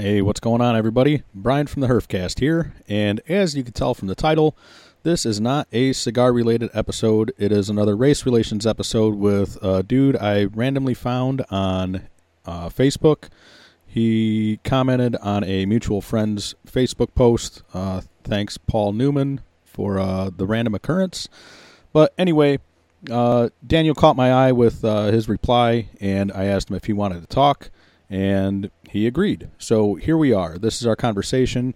Hey, what's going on, everybody? Brian from the Herfcast here, and as you can tell from the title, this is not a cigar related episode. It is another race relations episode with a dude I randomly found on uh, Facebook. He commented on a mutual friend's Facebook post. Uh, thanks, Paul Newman, for uh, the random occurrence. But anyway, uh, Daniel caught my eye with uh, his reply, and I asked him if he wanted to talk, and he agreed. So here we are. This is our conversation.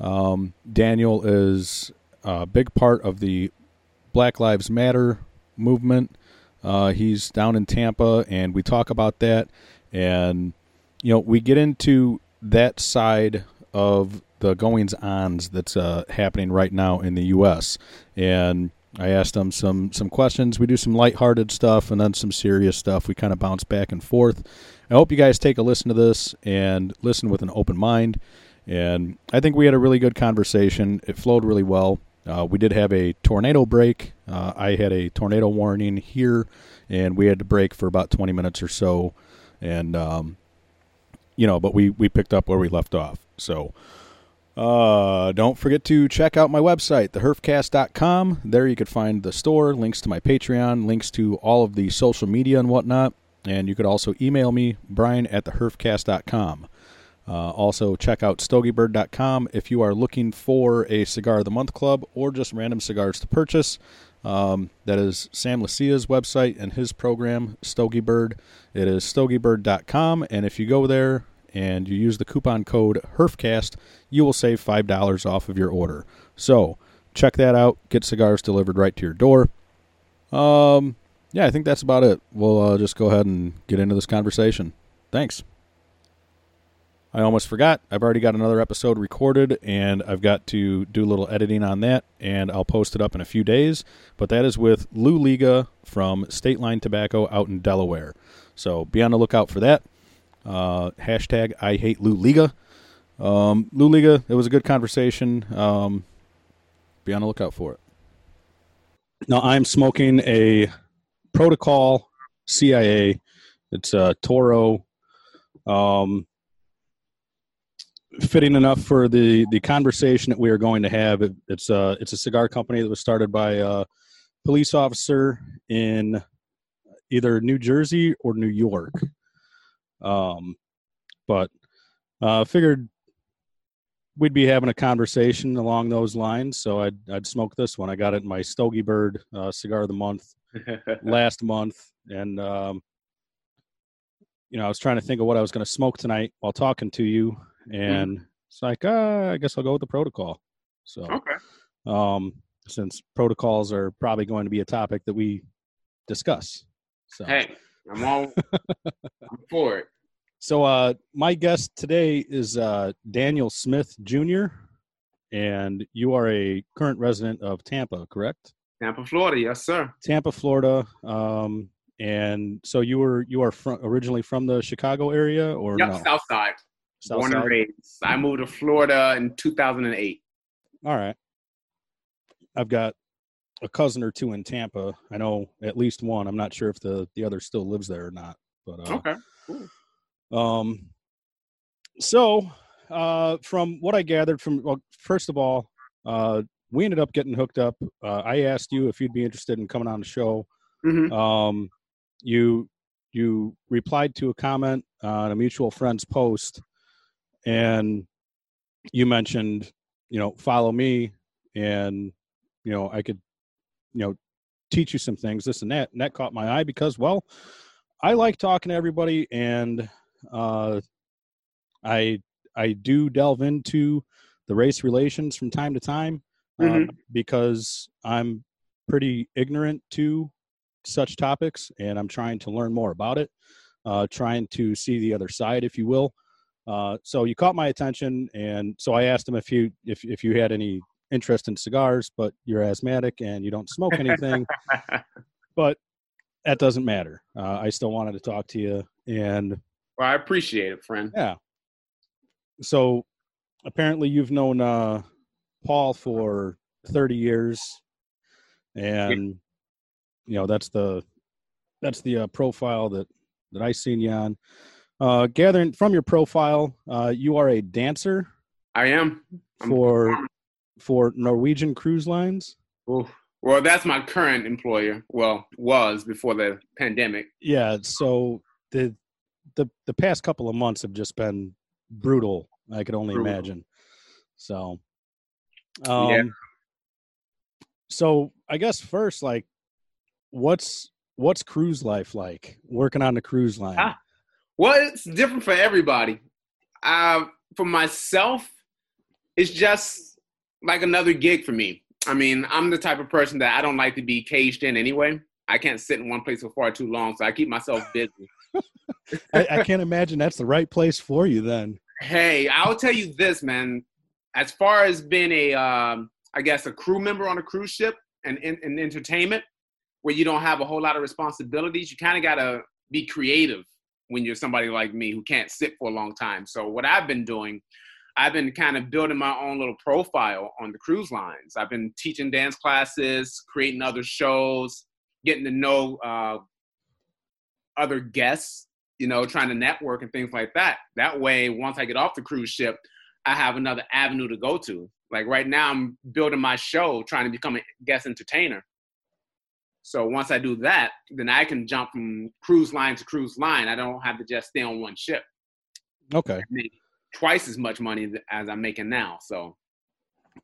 Um, Daniel is a big part of the Black Lives Matter movement. Uh, he's down in Tampa, and we talk about that. And, you know, we get into that side of the goings ons that's uh, happening right now in the U.S. And I asked him some some questions. We do some lighthearted stuff and then some serious stuff. We kind of bounce back and forth. I hope you guys take a listen to this and listen with an open mind. And I think we had a really good conversation. It flowed really well. Uh, we did have a tornado break. Uh, I had a tornado warning here, and we had to break for about 20 minutes or so. And, um, you know, but we, we picked up where we left off. So, uh, don't forget to check out my website, theherfcast.com. There you could find the store, links to my Patreon, links to all of the social media and whatnot. And you could also email me, brian at theherfcast.com. Uh, also, check out stogiebird.com if you are looking for a Cigar of the Month club or just random cigars to purchase. Um, that is Sam Lucia's website and his program, Stogiebird. It is stogiebird.com. And if you go there and you use the coupon code HERFCAST, you will save $5 off of your order. So check that out. Get cigars delivered right to your door. Um, yeah, I think that's about it. We'll uh, just go ahead and get into this conversation. Thanks. I almost forgot. I've already got another episode recorded, and I've got to do a little editing on that, and I'll post it up in a few days. But that is with Lou Liga from State Line Tobacco out in Delaware. So be on the lookout for that. Uh, hashtag I hate Lou Liga. Um, Lou Liga, it was a good conversation. Um, be on the lookout for it. Now I'm smoking a Protocol CIA. It's a Toro. Um, fitting enough for the the conversation that we are going to have. It, it's a it's a cigar company that was started by a police officer in either New Jersey or New York. Um, but uh, figured we'd be having a conversation along those lines, so I'd I'd smoke this one. I got it in my Stogie Bird uh, cigar of the month last month, and um, you know I was trying to think of what I was going to smoke tonight while talking to you, and mm. it's like uh, I guess I'll go with the protocol. So okay. Um, since protocols are probably going to be a topic that we discuss. So. Hey, I'm all I'm for it. So uh, my guest today is uh, Daniel Smith Jr. and you are a current resident of Tampa, correct? Tampa, Florida, yes, sir. Tampa, Florida. Um, and so you were you are from originally from the Chicago area, or yep, no? South Side. South Born side? and raised. I moved to Florida in 2008. All right. I've got a cousin or two in Tampa. I know at least one. I'm not sure if the the other still lives there or not. But uh, Okay. Cool. Um, so, uh, from what I gathered from, well, first of all, uh, we ended up getting hooked up. Uh, I asked you if you'd be interested in coming on the show. Mhm. Um, you you replied to a comment on a mutual friend's post, and you mentioned, you know, follow me, and you know, I could, you know, teach you some things, this and that, and that caught my eye because, well, I like talking to everybody, and uh, I I do delve into the race relations from time to time uh, Mhm. because I'm pretty ignorant to such topics, and I'm trying to learn more about it, uh, trying to see the other side, if you will. Uh, so you caught my attention, and so I asked him if you if if you had any interest in cigars, but you're asthmatic and you don't smoke anything. but that doesn't matter. Uh, I still wanted to talk to you, and well, I appreciate it, friend. yeah. So apparently you've known uh, Paul for 30 years, and you know that's the that's the uh, profile that that I seen you on. uh, gathering from your profile, uh, you are a dancer I am. I'm for for Norwegian Cruise Lines. Oof. Well, that's my current employer. Well, was before the pandemic. Yeah. So the the the past couple of months have just been brutal. I could only Brutal. imagine. So, um, Yeah. so I guess first, like, what's what's cruise life like? Working on the cruise line. Ah. Well, it's different for everybody. Uh, for myself, it's just like another gig for me. I mean, I'm the type of person that I don't like to be caged in anyway. I can't sit in one place for far too long, so I keep myself busy. I, I can't imagine that's the right place for you then. Hey, I'll tell you this, man. As far as being a, um, I guess, a crew member on a cruise ship and in, in entertainment, where you don't have a whole lot of responsibilities, you kind of gotta be creative when you're somebody like me who can't sit for a long time. So what I've been doing, I've been kind of building my own little profile on the cruise lines. I've been teaching dance classes, creating other shows, getting to know uh, other guests you know, trying to network and things like that. That way, once I get off the cruise ship, I have another avenue to go to. Like right now, I'm building my show, trying to become a guest entertainer. So once I do that, then I can jump from cruise line to cruise line. I don't have to just stay on one ship. Okay. I make twice as much money as I'm making now. So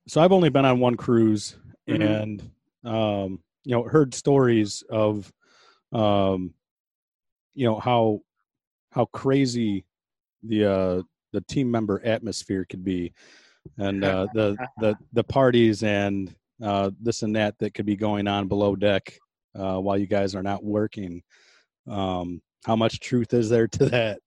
So I've only been on one cruise Mhm. and um, you know, heard stories of um, you know, how how crazy the uh the team member atmosphere could be and uh the the the parties and uh this and that that could be going on below deck uh while you guys are not working um how much truth is there to that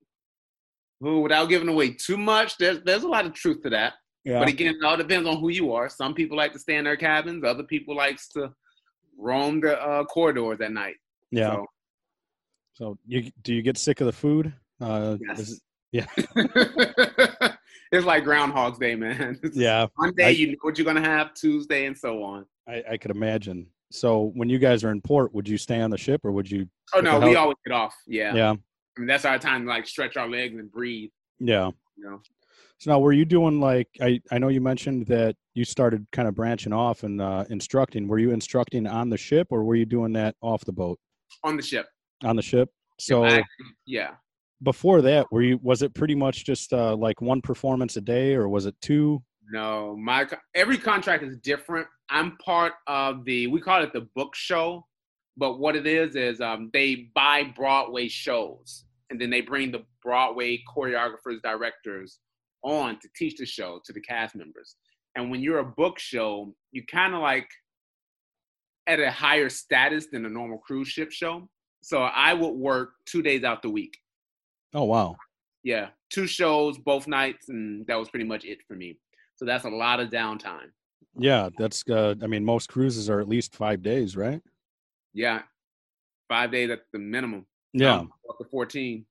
ooh, without giving away too much, there's there's a lot of truth to that. yeah But again, it all depends on who you are. Some people like to stay in their cabins. Other people likes to roam the uh, corridors at night. yeah So, so you do you get sick of the food uh Yes. is it- it's like Groundhog's Day, man. yeah Monday I- you know what you're gonna have, Tuesday and so on. I, I could imagine. So when you guys are in port, would you stay on the ship or would you? Oh no, we always get off. Yeah. Yeah, I mean that's our time to like stretch our legs and breathe. yeah. You know. So now, were you doing like I? I know you mentioned that you started kind of branching off and uh, instructing. Were you instructing on the ship or were you doing that off the boat On the ship. on the ship? So I- yeah. Before that, were you? Was it pretty much just uh, like one performance a day or was it two? No, my every contract is different. I'm part of the we call it the book show, but what it is is um, they buy Broadway shows and then they bring the Broadway choreographers, directors on to teach the show to the cast members. And when you're a book show, you kind of like at a higher status than a normal cruise ship show. So I would work two days out the week. Oh wow. Yeah, two shows both nights, and that was pretty much it for me. So that's a lot of downtime. Yeah, that's. Uh, I mean, most cruises are at least five days, right? Yeah, five days at the minimum. Yeah. Um, up to fourteen.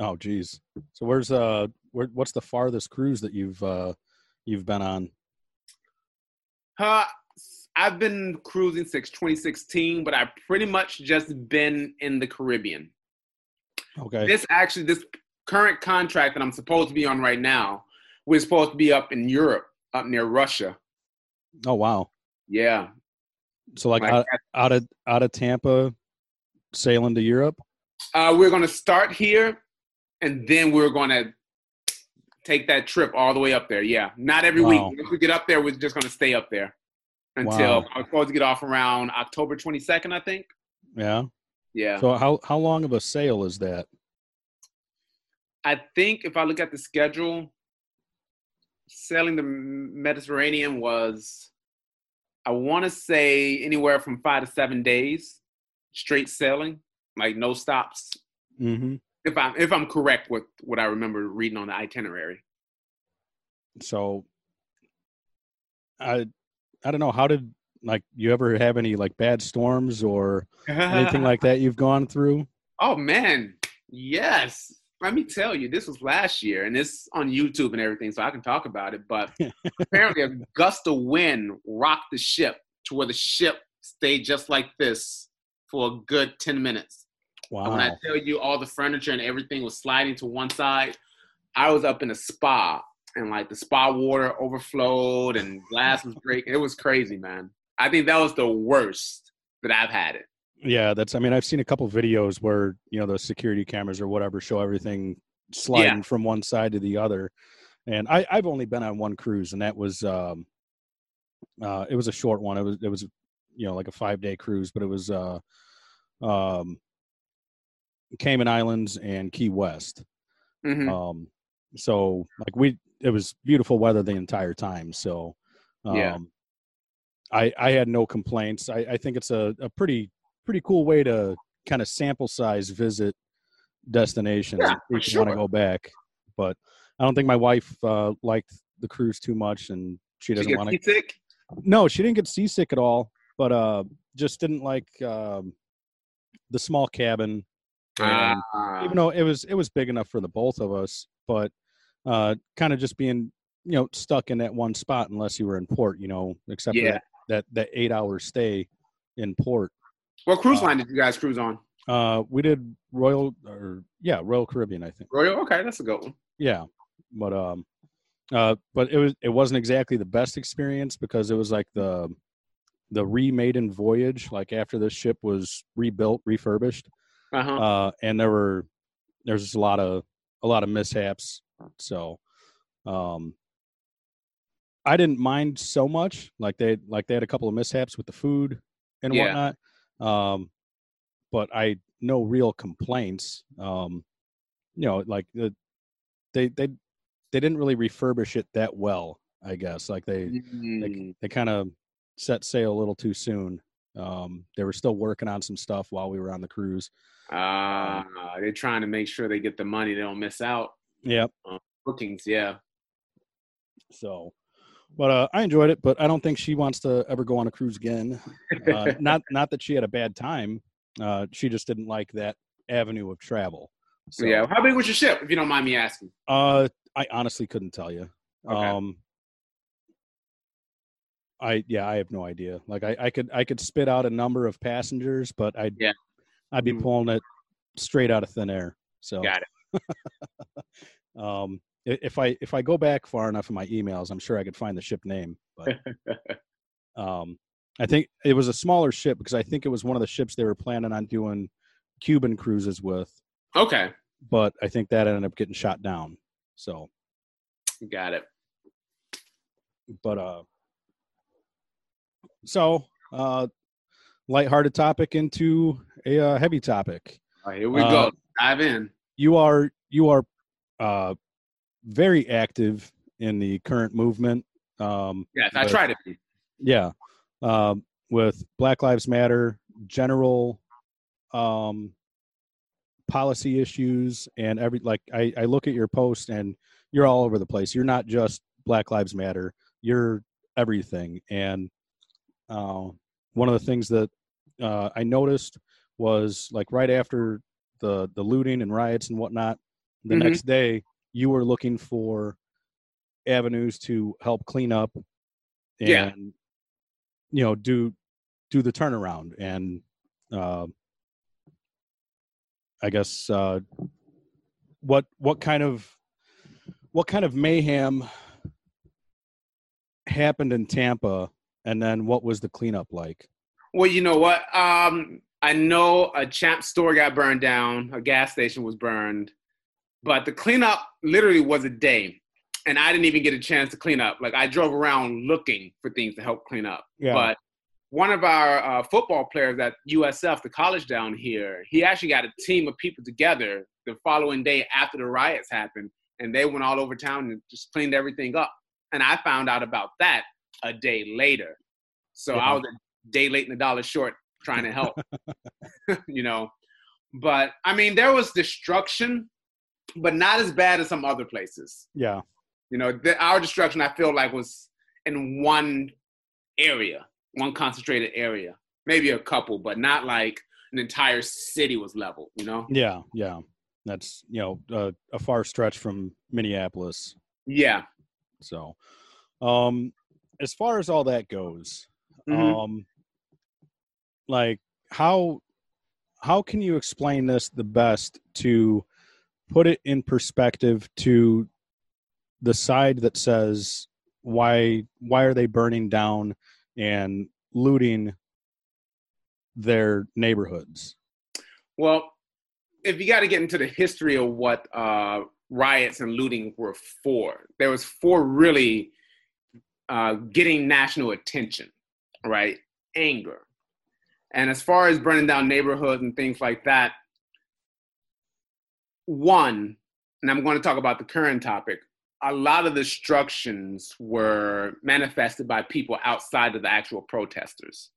Oh, geez. So where's uh, where, what's the farthest cruise that you've uh, you've been on? Uh, I've been cruising since 2016, but I've pretty much just been in the Caribbean. Okay. This actually, this current contract that I'm supposed to be on right now, we're supposed to be up in Europe, up near Russia. Oh wow. Yeah, So like Like out, out of out of Tampa, sailing to Europe. uh, we're going to start here, and then we're going to take that trip all the way up there. Yeah, not every Wow. week. Once we get up there, we're just going to stay up there until Wow. I'm supposed to get off around October 22nd, I think. Yeah. Yeah, So how how long of a sail is that? I think if I look at the schedule, sailing the Mediterranean was, I want to say anywhere from five to seven days, straight sailing, like no stops. Mm-hmm. If I'm if I'm correct with what I remember reading on the itinerary. So I I don't know how did like you ever have any like bad storms or anything like that you've gone through? Oh man, yes. Let me tell you, this was last year, and it's on YouTube and everything, so I can talk about it. But apparently, a gust of wind rocked the ship to where the ship stayed just like this for a good ten minutes. Wow. When I tell you all the furniture and everything was sliding to one side, I was up in a spa and like the spa water overflowed and glass was breaking. It was crazy, man. I think that was the worst that I've had it. Yeah, that's. I mean, I've seen a couple videos where you know the security cameras or whatever show everything sliding Yeah. from one side to the other, and I, I've only been on one cruise, and that was um, uh, it was a short one. It was it was you know like a five day cruise, but it was uh, um, Cayman Islands and Key West. Mhm. Um, so like we, it was beautiful weather the entire time. So, um, Yeah. I I had no complaints. I, I think it's a, a pretty pretty cool way to kind of sample size visit destinations Yeah, if for you want to go back. But I don't think my wife uh, liked the cruise too much, and she doesn't want get to. seasick? No, she didn't get seasick at all, but uh, just didn't like um, the small cabin. Ah, even though it was it was big enough for the both of us, but uh, kind of just being you know stuck in that one spot unless you were in port, you know, except for Yeah. that, that that eight hour stay in port. what cruise uh, line did you guys cruise on? Uh, we did Royal or yeah Royal Caribbean, I think. Royal. Okay, that's a good one. Yeah, but um, uh, but it was it wasn't exactly the best experience because it was like the the remade voyage, like after the ship was rebuilt, refurbished. Uh-huh. uh, and there were there's a lot of a lot of mishaps. So, um, I didn't mind so much. Like they like they had a couple of mishaps with the food and Yeah. whatnot. Um, but I no real complaints. Um, you know, like the they they they didn't really refurbish it that well. I guess like they Mm, they kind of set sail a little too soon. Um, they were still working on some stuff while we were on the cruise. ah, they're trying to make sure they get the money. They don't miss out. Yep. Bookings, yeah. So, but uh, I enjoyed it. But I don't think she wants to ever go on a cruise again. Uh, not not that she had a bad time. Uh, she just didn't like that avenue of travel. So, yeah. How big was your ship, if you don't mind me asking? Uh, I honestly couldn't tell you. Okay. Um, I yeah, I have no idea. Like I, I could I could spit out a number of passengers, but I'd Yeah. I'd be Mhm. pulling it straight out of thin air. So Got it. um, if I if I go back far enough in my emails, I'm sure I could find the ship name. But um, I think it was a smaller ship because I think it was one of the ships they were planning on doing Cuban cruises with. Okay. But I think that ended up getting shot down. So, Got it. but uh, so uh, lighthearted topic into a uh, heavy topic. All right, here we Uh, go. Dive in. You are you are uh, very active in the current movement. Um, Yes, I try to be. yeah um, with black lives matter general um, policy issues and every like I, I look at your post and you're all over the place you're not just black lives matter you're everything and uh, one of the things that uh, i noticed was like right after the the looting and riots and whatnot the Mhm. next day you were looking for avenues to help clean up and Yeah. you know do do the turnaround and uh, i guess uh, what what kind of what kind of mayhem happened in tampa and then what was the cleanup like Well, you know what? Um, I know a Champs store got burned down, a gas station was burned, but the cleanup literally was a day. And I didn't even get a chance to clean up. Like I drove around looking for things to help clean up. Yeah. But one of our uh, football players at USF, the college down here, he actually got a team of people together the following day after the riots happened, and they went all over town and just cleaned everything up. And I found out about that a day later. So Yeah. I was a day late and a dollar short trying to help, you know. But I mean, there was destruction, but not as bad as some other places. yeah You know, the, our destruction I feel like was in one area, one concentrated area, maybe a couple, but not like an entire city was leveled. You know? yeah yeah that's you know uh, a far stretch from minneapolis Yeah. so um as far as all that goes Mhm. um like how how can you explain this the best to put it in perspective to the side that says why why are they burning down and looting their neighborhoods? Well, if you got to get into the history of what uh, riots and looting were for, there was for really uh, getting national attention, right? Anger. And as far as burning down neighborhoods and things like that, one, and I'm going to talk about the current topic, a lot of the destructions were manifested by people outside of the actual protesters.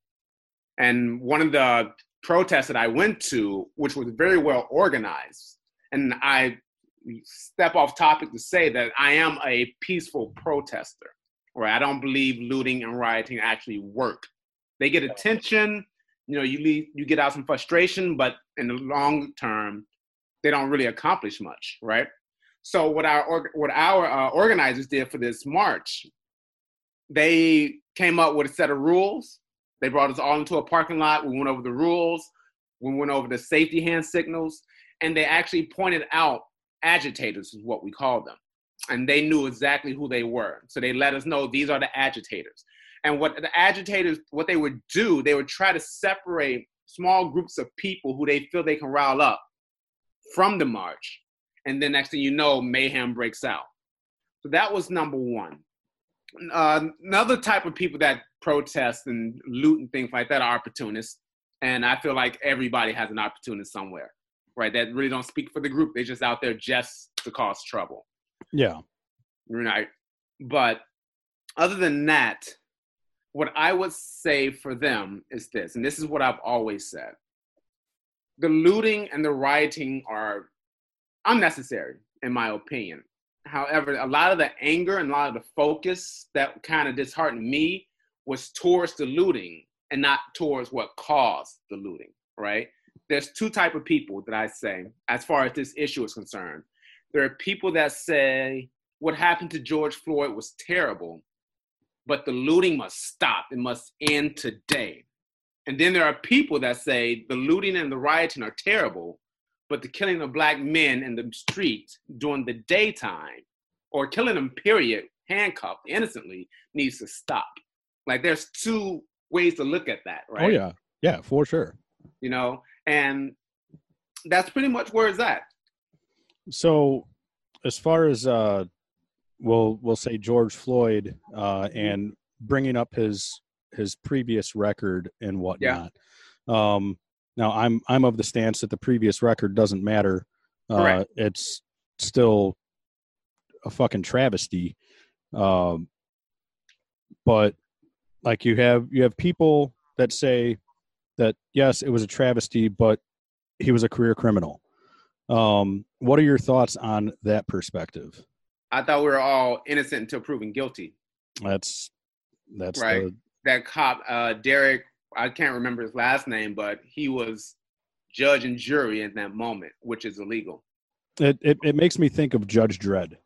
And one of the protests that I went to, which was very well organized, and I step off topic to say that I am a peaceful protester, right? I don't believe looting and rioting actually work. They get attention, you know, you leave, you get out some frustration, but in the long term, they don't really accomplish much, right? So what our what our uh, organizers did for this march, they came up with a set of rules. They brought us all into a parking lot. We went over the rules. We went over the safety hand signals, and they actually pointed out agitators, is what we call them, and they knew exactly who they were. So they let us know these are the agitators. And what the agitators, what they would do, they would try to separate small groups of people who they feel they can rile up from the march and then next thing you know, mayhem breaks out. So that was number one. Uh, another type of people that protest and loot and things like that are opportunists, and I feel like everybody has an opportunist somewhere, right? That really don't speak for the group; they're just out there just to cause trouble. Yeah, right. But other than that, what I would say for them is this, and this is what I've always said: the looting and the rioting are unnecessary, in my opinion. However, a lot of the anger and a lot of the focus that kind of disheartened me was towards the looting and not towards what caused the looting, right? There's two type of people that I say as far as this issue is concerned. There are people that say what happened to George Floyd was terrible, but the looting must stop. It must end today. And then there are people that say the looting and the rioting are terrible, but the killing of black men in the streets during the daytime or killing them period handcuffed innocently needs to stop. Like there's two ways to look at that right? Oh yeah. Yeah for sure. You know? And that's pretty much where it's at. So as far as uh we'll we'll say george floyd uh and bringing up his his previous record and whatnot yeah. um now I'm I'm of the stance that the previous record doesn't matter. Uh, it's still a fucking travesty. Um, but like you have you have people that say that yes, it was a travesty, but he was a career criminal. Um, what are your thoughts on that perspective? I thought we were all innocent until proven guilty. That's that's right. The, that cop, uh, Derek I can't remember his last name, but he was judge and jury in that moment, which is illegal. It it, it makes me think of Judge Dredd.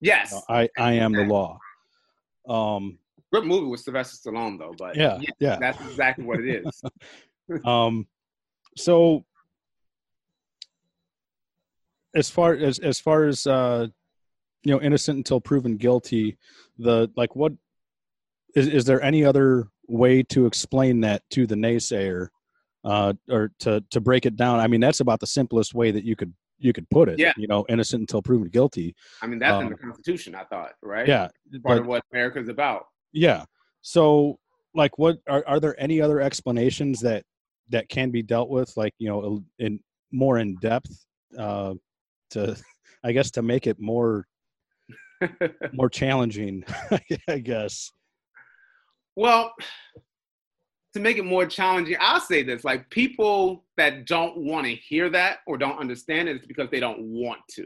Yes, know, I I am the law. Um, good movie with Sylvester Stallone though, but yeah, yeah, yeah. that's exactly what it is. um, so as far as as far as uh, you know, innocent until proven guilty, the like what is is there any other way to explain that to the naysayer uh, or to to break it down. I mean, that's about the simplest way that you could you could put it. Yeah. You know, innocent until proven guilty. I mean, that's um, in the Constitution. I thought, right? Yeah. Part but, of what America's about. Yeah. So, like, what are are there any other explanations that that can be dealt with, like you know, in more in depth, uh, to I guess to make it more more challenging, I guess. Well, to make it more challenging, I'll say this: like people that don't want to hear that or don't understand it, it's because they don't want to,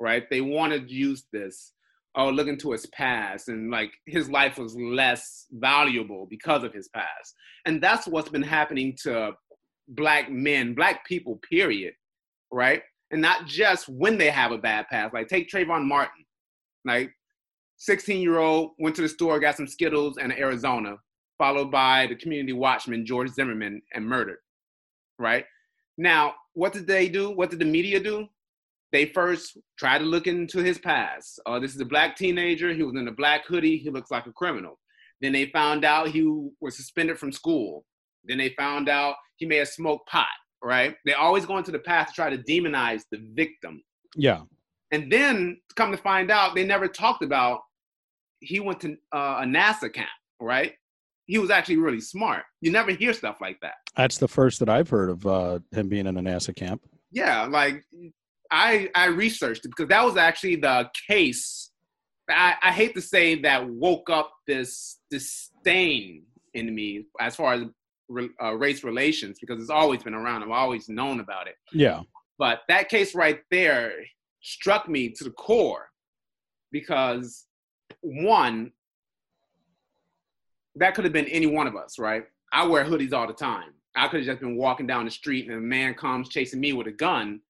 right? They want to use this. Oh, look into his past, and like his life was less valuable because of his past, and that's what's been happening to black men, black people, period, right? And not just when they have a bad past. Like take Trayvon Martin, like 16 year old went to the store, got some Skittles and Arizona, followed by the community watchman, George Zimmerman, and murdered. Right? Now, what did they do? What did the media do? They first tried to look into his past. Uh, this is a black teenager. He was in a black hoodie. He looks like a criminal. Then they found out he was suspended from school. Then they found out he may have smoked pot, right? They always go into the past to try to demonize the victim. Yeah. And then come to find out, they never talked about he went to uh, a NASA camp, right? He was actually really smart. You never hear stuff like that. That's the first that I've heard of uh, him being in a NASA camp. Yeah, like I I researched it because that was actually the case. I, I hate to say that woke up this disdain in me as far as uh, race relations because it's always been around. I've always known about it. Yeah. But that case right there struck me to the core because one, that could have been any one of us, right? I wear hoodies all the time. I could have just been walking down the street and a man comes chasing me with a gun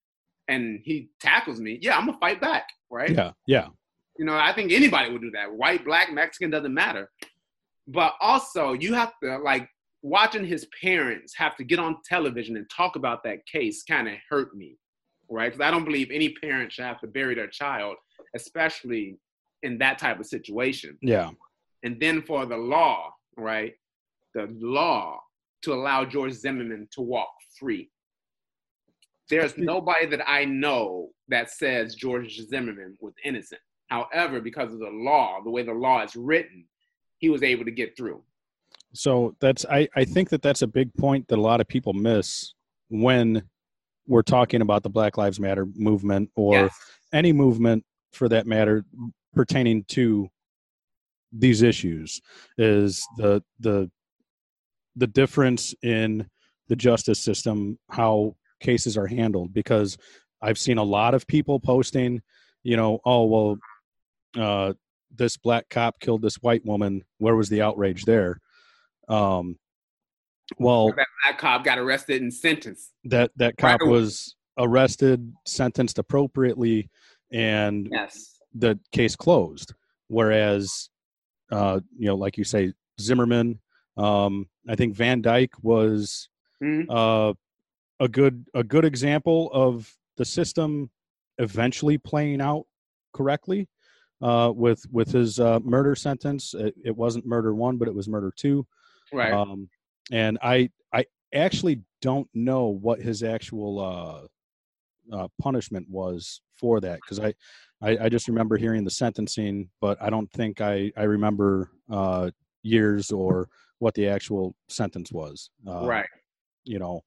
and he tackles me. Yeah, I'm gonna fight back, right? Yeah, yeah. You know, I think anybody would do that. White, black, Mexican doesn't matter. But also, you have to like watching his parents have to get on television and talk about that case kind of hurt me, right? Because I don't believe any parent should have to bury their child, especially in that type of situation. Yeah. And then for the law, right? The law to allow George Zimmerman to walk free. There's nobody that I know that says George Zimmerman was innocent. However, because of the law, the way the law is written, he was able to get through. So that's I, I think that that's a big point that a lot of people miss when we're talking about the Black Lives Matter movement or yes. any movement for that matter pertaining to these issues is the the the difference in the justice system how cases are handled because i've seen a lot of people posting you know oh well uh this black cop killed this white woman. Where was the outrage there? Um well that black cop got arrested and sentenced. That that cop right was arrested sentenced appropriately and yes the case closed. Whereas, uh, you know, like you say, Zimmerman, um, I think Van Dyke was mm-hmm. uh, a good a good example of the system eventually playing out correctly uh, with with his uh, murder sentence. It, it, wasn't murder one, but it was murder two. Right. Um, and I I actually don't know what his actual uh, uh, punishment was for that because I I, I, just remember hearing the sentencing, but I don't think I I remember uh, years or what the actual sentence was. Uh, right. You know,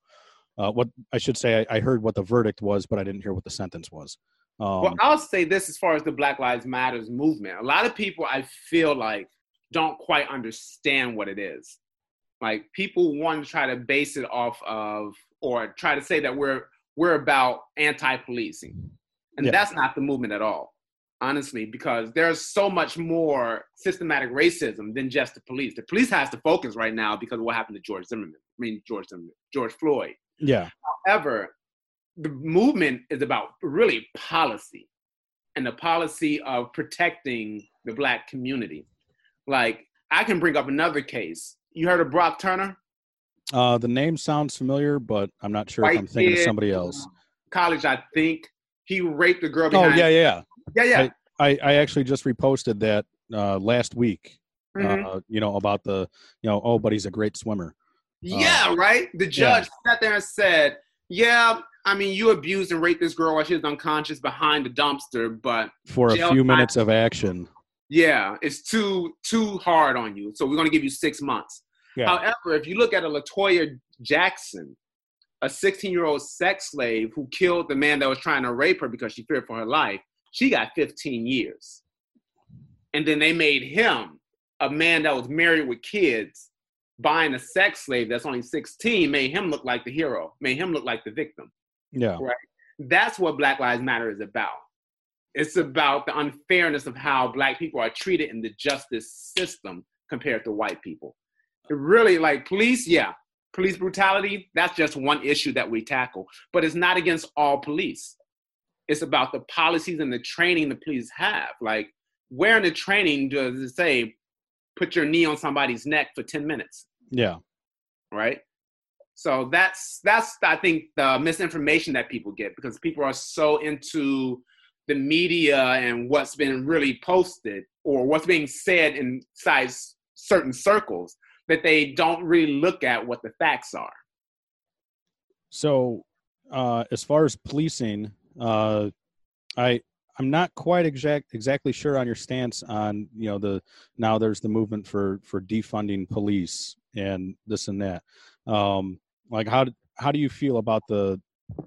uh, what I should say, I, I, heard what the verdict was, but I didn't hear what the sentence was. Um, well, I'll say this as far as the Black Lives Matters movement. A lot of people I feel like don't quite understand what it is. Like people want to try to base it off of or try to say that we're we're about anti-policing and yeah. that's not the movement at all, honestly, because there's so much more systematic racism than just the police. The police has to focus right now because of what happened to George Zimmerman. I mean, George Zimmerman, George Floyd. Yeah. However, the movement is about really policy and the policy of protecting the black community. Like, I can bring up another case. You heard of Brock Turner? Uh, the name sounds familiar, but I'm not sure White if I'm thinking kid, of somebody else. College, I think he raped the girl. Behind. Oh yeah, yeah, yeah, yeah. I, I, I actually just reposted that uh, last week. Mm-hmm. Uh, you know about the you know oh, but he's a great swimmer. Yeah, uh, right. The judge yeah. sat there and said, "Yeah, I mean, you abused and raped this girl while she was unconscious behind the dumpster, but for a few minutes of action." Yeah, it's too too hard on you. So we're gonna give you six months. Yeah. However, if you look at a Latoya Jackson, a 16 year old sex slave who killed the man that was trying to rape her because she feared for her life, she got 15 years. And then they made him a man that was married with kids, buying a sex slave that's only 16, made him look like the hero, made him look like the victim. Yeah. Right. That's what Black Lives Matter is about. It's about the unfairness of how black people are treated in the justice system compared to white people. It really like police, yeah, police brutality, that's just one issue that we tackle. But it's not against all police. It's about the policies and the training the police have. Like, where in the training does it say, put your knee on somebody's neck for 10 minutes? Yeah. Right? So that's that's I think the misinformation that people get because people are so into the media and what's been really posted or what's being said inside certain circles that they don't really look at what the facts are. So, uh, as far as policing, uh, I I'm not quite exact exactly sure on your stance on you know the now there's the movement for for defunding police and this and that. Um, like how how do you feel about the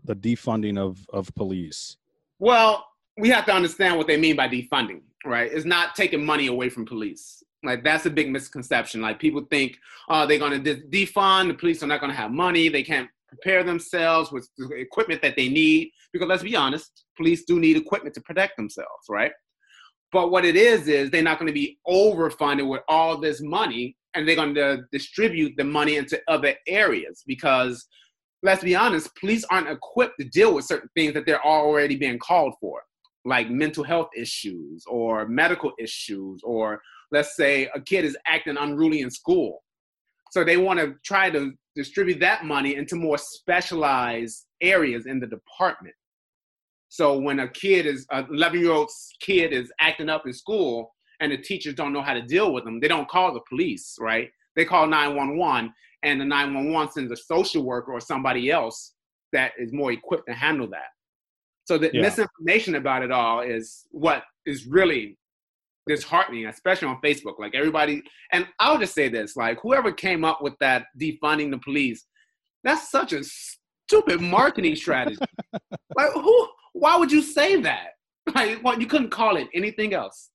the defunding of of police? Well, we have to understand what they mean by defunding, right? It's not taking money away from police. Like that's a big misconception. Like people think, oh, they're going to defund. The police are not to have money. They can't prepare themselves with the equipment that they need. Because let's be honest, police do need equipment to protect themselves, right? But what it is is they're not to be overfunded with all this money, and they're to distribute the money into other areas. Because let's be honest, police aren't equipped to deal with certain things that they're already being called for, like mental health issues or medical issues, or let's say a kid is acting unruly in school. So they want to try to distribute that money into more specialized areas in the department. So when a kid is, an 11 year old kid is acting up in school and the teachers don't know how to deal with them, they don't call the police, right? They call 911 and the 911 sends a social worker or somebody else that is more equipped to handle that. So the yeah. misinformation about it all is what is really disheartening, especially on Facebook. Like everybody, and I'll just say this: like whoever came up with that defunding the police, that's such a stupid marketing strategy. like who? Why would you say that? Like, well, you couldn't call it anything else.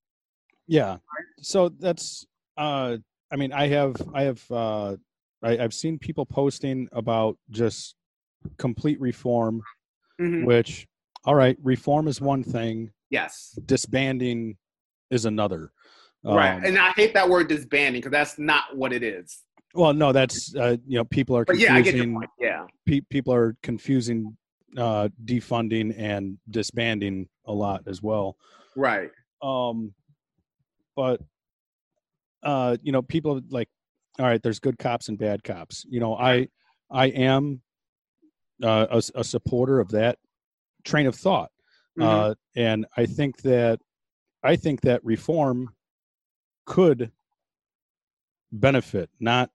Yeah. So that's. uh I mean, I have, I have, uh I, I've seen people posting about just complete reform, mm-hmm. which, all right, reform is one thing. Yes. Disbanding is another. Right, um, and I hate that word disbanding because that's not what it is. Well, no, that's uh, you know people are confusing. But yeah, I get your point. Yeah, pe- people are confusing uh, defunding and disbanding a lot as well. Right. Um, but uh, you know, people like, all right, there's good cops and bad cops. You know, I I am uh, a, a supporter of that train of thought, mm-hmm. uh, and I think that I think that reform could benefit, not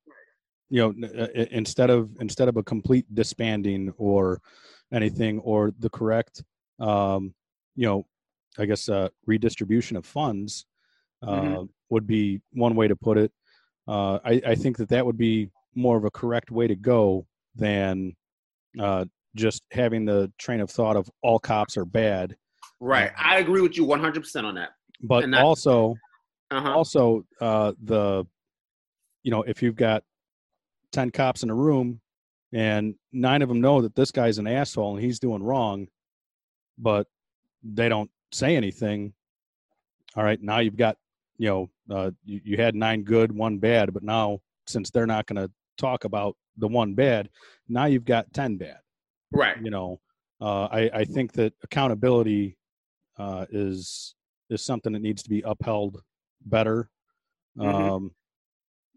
you know, instead of instead of a complete disbanding or anything, or the correct, um, you know, I guess uh, redistribution of funds uh, mm-hmm. would be one way to put it. Uh, I, I think that that would be more of a correct way to go than uh, just having the train of thought of all cops are bad Right. I agree with you 100% on that. But also, uh-huh. also uh, the, you know, if you've got 10 cops in a room and nine of them know that this guy's an asshole and he's doing wrong, but they don't say anything. All right. Now you've got, you know, uh, you, you had nine good, one bad, but now since they're not going to talk about the one bad, now you've got 10 bad. Right. You know, uh, I, I think that accountability uh, is is something that needs to be upheld better. Mm-hmm. Um,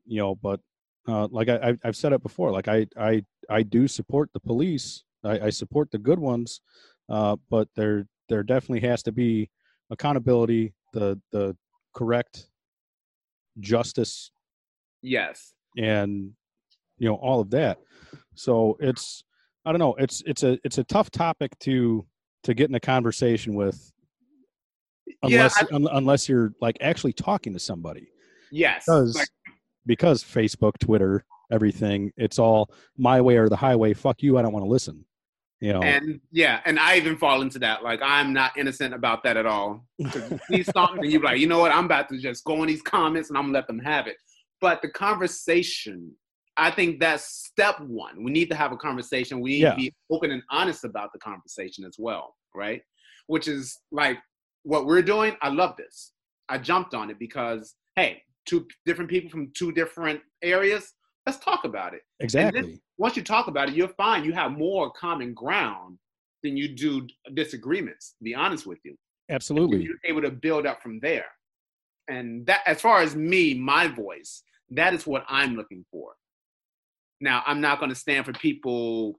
you know, but uh, like I, I've said it before, like I I I do support the police. I, I support the good ones, uh, but there there definitely has to be accountability, the the correct justice. Yes. And you know all of that. So it's I don't know. It's it's a it's a tough topic to to get in a conversation with unless yeah, I, un, unless you're like actually talking to somebody. Yes, because like, because Facebook, Twitter, everything, it's all my way or the highway. Fuck you, I don't want to listen. You know, and yeah, and I even fall into that. Like I'm not innocent about that at all. He's something, and you're like, you know what? I'm about to just go in these comments and I'm gonna let them have it. But the conversation, I think that's step one. We need to have a conversation. We need yeah. to be open and honest about the conversation as well, right? Which is like what we're doing, I love this. I jumped on it because, hey, two different people from two different areas, let's talk about it. Exactly. Then, once you talk about it, you'll find you have more common ground than you do disagreements, to be honest with you. Absolutely. you're able to build up from there. And that, as far as me, my voice, that is what I'm looking for. Now, I'm not going to stand for people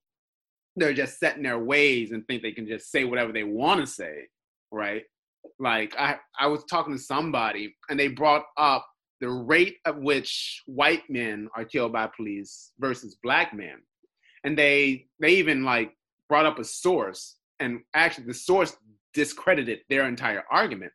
they're just set in their ways and think they can just say whatever they want to say, right? Like I, I was talking to somebody and they brought up the rate at which white men are killed by police versus black men, and they they even like brought up a source, and actually the source discredited their entire argument.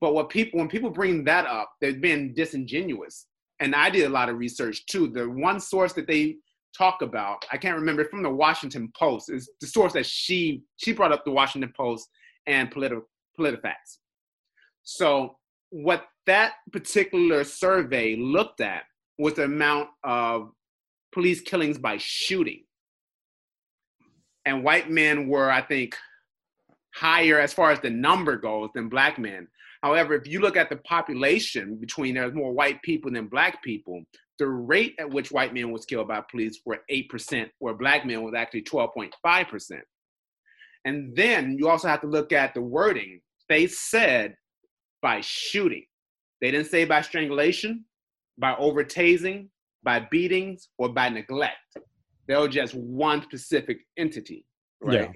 But what people when people bring that up, they've been disingenuous. And I did a lot of research too. The one source that they talk about. I can't remember from the Washington Post. Is the source that she she brought up the Washington Post and Politi- PolitiFacts. So what that particular survey looked at was the amount of police killings by shooting. And white men were, I think, higher as far as the number goes than black men. However, if you look at the population between there's more white people than black people, the rate at which white men was killed by police were 8%, where black men was actually 12.5%. And then you also have to look at the wording. They said by shooting. They didn't say by strangulation, by over tasing, by beatings, or by neglect. They were just one specific entity, right? Yeah.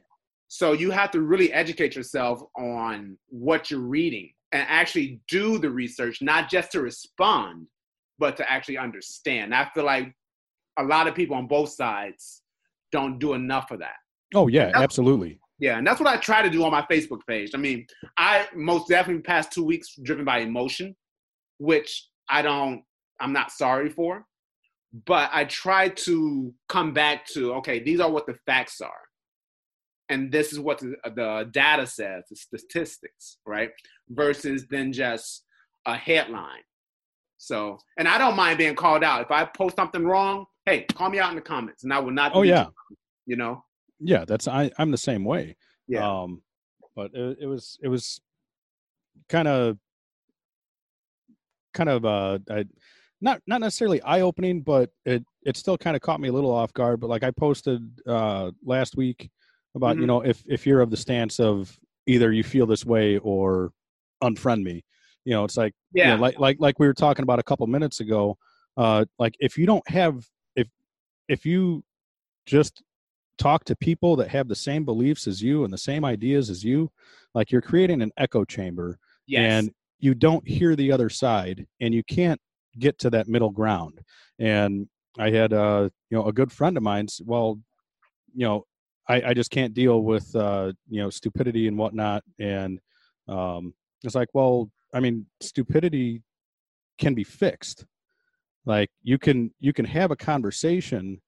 So you have to really educate yourself on what you're reading and actually do the research, not just to respond, but to actually understand. I feel like a lot of people on both sides don't do enough of that. Oh yeah, absolutely. Yeah, and that's what I try to do on my Facebook page. I mean, I most definitely past two weeks driven by emotion, which I don't, I'm not sorry for, but I try to come back to okay, these are what the facts are, and this is what the, the data says, the statistics, right? Versus then just a headline so, and I don't mind being called out. If I post something wrong, hey, call me out in the comments, and I will not. Oh yeah, you know. Yeah, that's I. I'm the same way. Yeah. Um, but it, it was it was kind of kind of uh I, not not necessarily eye opening, but it it still kind of caught me a little off guard. But like I posted uh last week about mm-hmm. you know if if you're of the stance of either you feel this way or unfriend me you know, it's like yeah, you know, like like like we were talking about a couple minutes ago. Uh, like if you don't have if if you just talk to people that have the same beliefs as you and the same ideas as you, like you're creating an echo chamber, yes. and you don't hear the other side, and you can't get to that middle ground. And I had uh, you know a good friend of mine. Well, you know, I, I just can't deal with uh, you know stupidity and whatnot. And um, it's like, well, I mean, stupidity can be fixed. Like you can you can have a conversation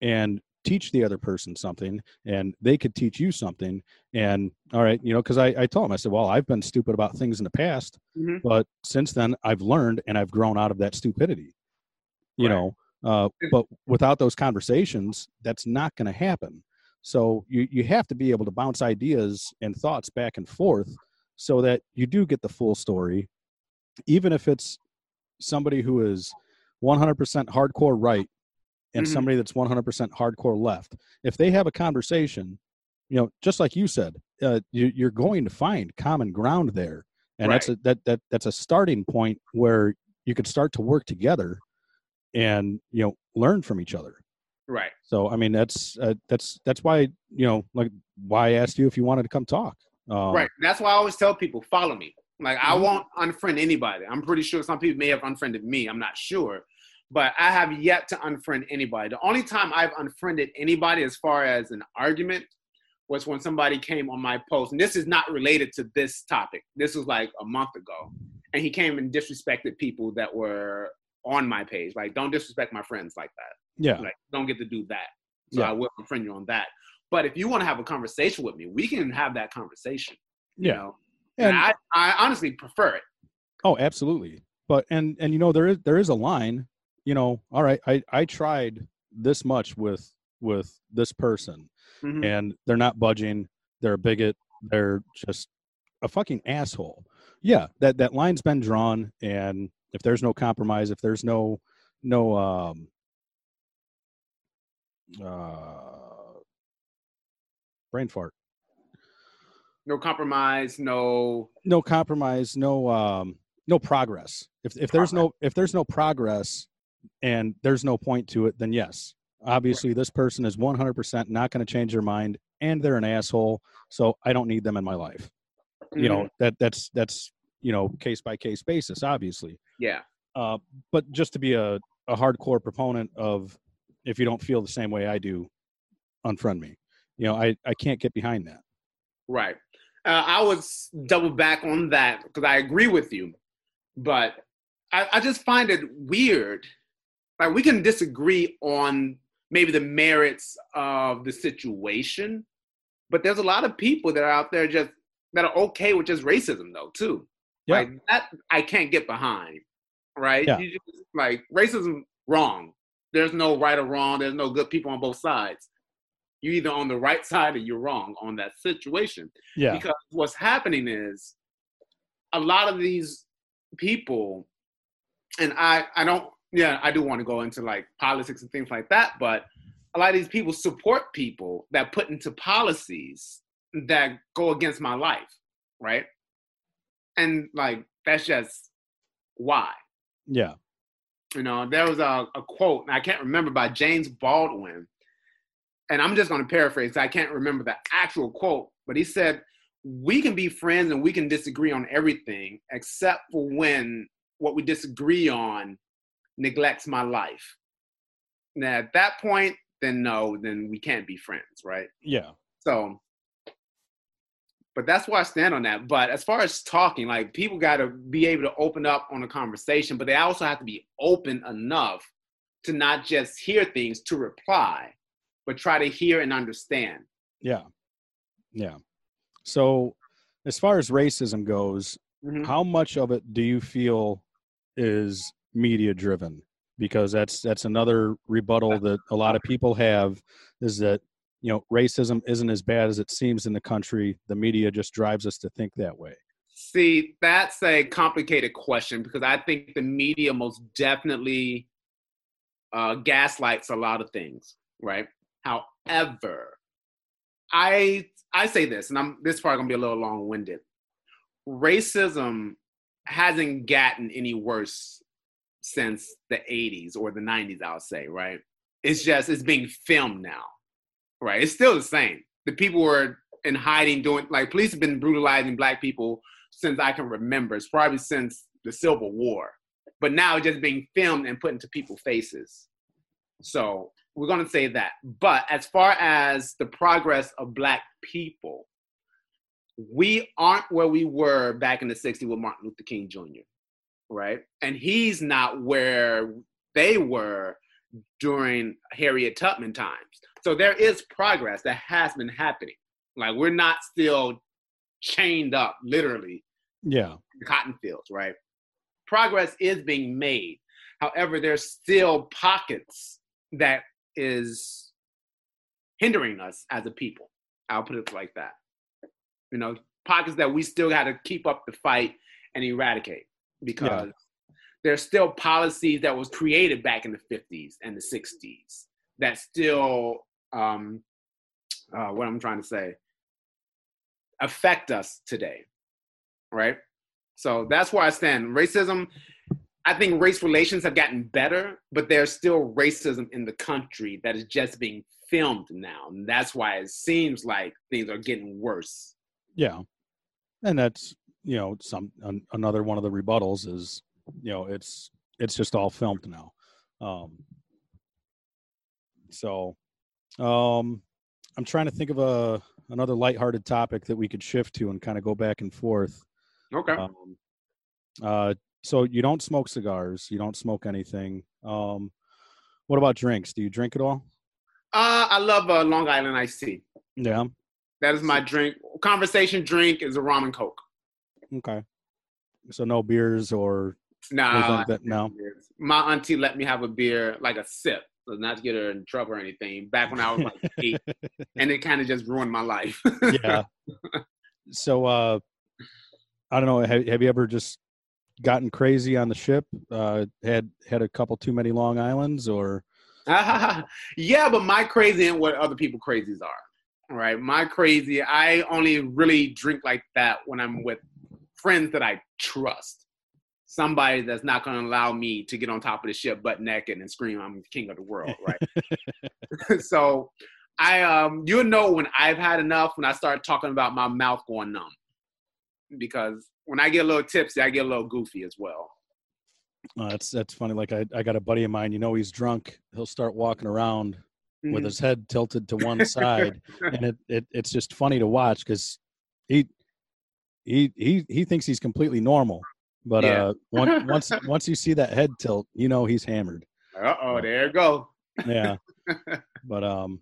and teach the other person something and they could teach you something and all right you know because I, I told him i said well i've been stupid about things in the past mm-hmm. but since then i've learned and i've grown out of that stupidity you right. know uh, but without those conversations that's not going to happen so you, you have to be able to bounce ideas and thoughts back and forth so that you do get the full story, even if it's somebody who is 100% hardcore right and mm-hmm. somebody that's 100% hardcore left. If they have a conversation, you know, just like you said, uh, you, are going to find common ground there, and right. that's a that that that's a starting point where you could start to work together, and you know, learn from each other. Right. So I mean, that's uh, that's that's why you know, like why I asked you if you wanted to come talk. Um, right. That's why I always tell people follow me. Like I mm-hmm. won't unfriend anybody. I'm pretty sure some people may have unfriended me. I'm not sure, but I have yet to unfriend anybody. The only time I've unfriended anybody as far as an argument was when somebody came on my post, and this is not related to this topic. This was like a month ago, and he came and disrespected people that were on my page. Like, don't disrespect my friends like that. Yeah. Like, don't get to do that. So yeah. I will unfriend you on that. But if you want to have a conversation with me, we can have that conversation. You yeah. know, and, I, I honestly prefer it. Oh, absolutely. But and and you know there is there is a line. You know, all right, I I tried this much with with this person, mm-hmm. and they're not budging. They're a bigot. They're just a fucking asshole. Yeah, that that line's been drawn, and if there's no compromise, if there's no no um uh brain fart. No compromise, no no compromise, no um no progress. If if there's no if there's no progress and there's no point to it, then yes, Obviously, this person is 100% not going to change their mind, and they're an asshole. So I don't need them in my life. You know Mhm. that that's that's you know case by case basis, obviously. yeah, Uh, but just to be a, a hardcore proponent of if you don't feel the same way I do, unfriend me. You know, I, I can't get behind that. right. Uh, I would s- double back on that because I agree with you, but I, I just find it weird. Like we can disagree on maybe the merits of the situation, but there's a lot of people that are out there just that are okay with just racism though too. Yeah. Like that I can't get behind. Right? Yeah. You just, like racism wrong. There's no right or wrong. There's no good people on both sides. You're either on the right side or you're wrong on that situation. Yeah. Because what's happening is a lot of these people, and I, I don't, yeah, I do want to go into like politics and things like that, but a lot of these people support people that put into policies that go against my life, right? And like that's just why. Yeah. You know, there was a, a quote, and I can't remember by James Baldwin, and I'm just going to paraphrase. I can't remember the actual quote, but he said, "We can be friends and we can disagree on everything, except for when what we disagree on neglects my life." Now, at that point, then no, then we can't be friends, right? Yeah. So, but that's where I stand on that. But as far as talking, like people got to be able to open up on a conversation, but they also have to be open enough to not just hear things to reply, but try to hear and understand. Yeah. Yeah. So, as far as racism goes, Mhm. how much of it do you feel is media driven? Because that's that's another rebuttal that a lot of people have is that you know racism isn't as bad as it seems in the country. The media just drives us to think that way. See, that's a complicated question because I think the media most definitely uh, gaslights a lot of things, right? However, I I say this, and I'm this part gonna be a little long winded. Racism hasn't gotten any worse since the 80s or the 90s, I'll say, right? It's just it's being filmed now, right? It's still the same. The people were in hiding doing like police have been brutalizing black people since I can remember. It's probably since the Civil War. But now it's just being filmed and put into people's faces. So we're gonna say that. But as far as the progress of black people, we aren't where we were back in the 60s with Martin Luther King Jr. Right? And he's not where they were during Harriet Tubman times. So there is progress that has been happening. Like we're not still chained up, literally, Yeah. cotton fields, right? Progress is being made. However, there's still pockets that is hindering us as a people. I'll put it like that. You know, pockets that we still got to keep up the fight and eradicate because there's still policies that was created back in the 50s and the 60s that still um uh, what i'm trying to say affect us today right? So that's where i stand. Racism i think race relations have gotten better but there's still racism in the country that is just being filmed now. And that's why it seems like things are getting worse. Yeah. And that's you know some an, another one of the rebuttals is you know it's it's just all filmed now. Um, so um, I'm trying to think of a another lighthearted topic that we could shift to and kind of go back and forth. okay Um, uh, so you don't smoke cigars, you don't smoke anything. Um, what about drinks? Do you drink at all? uh i love uh, long island iced tea Yeah. that is my drink conversation drink is a rum and coke Okay. So no beers or Nah, like that? No. My auntie let me have a beer, like a sip, so not to get her in trouble or anything. Back when I was like eight, and it kind of just ruined my life. yeah. So uh I don't know, have, have you ever just gotten crazy on the ship? Uh had had a couple too many Long Islands or yeah, but my crazy and what other people crazies are. Right, my crazy, I only really drink like that when I'm with friends that I trust. somebody that's not going to allow me to get on top of the ship butt naked and scream I'm the king of the world, right? so I um you'll know when I've had enough when I start talking about my mouth going numb. Because when I get a little tipsy, I get a little goofy as well. Uh, that's that's funny. Like I, I got a buddy of mine. You know, he's drunk. He'll start walking around mm-hmm. with his head tilted to one side, and it, it it's just funny to watch because he he he he thinks he's completely normal, but yeah. uh, once once once you see that head tilt, you know he's hammered. Uh oh, there you go. yeah, but um,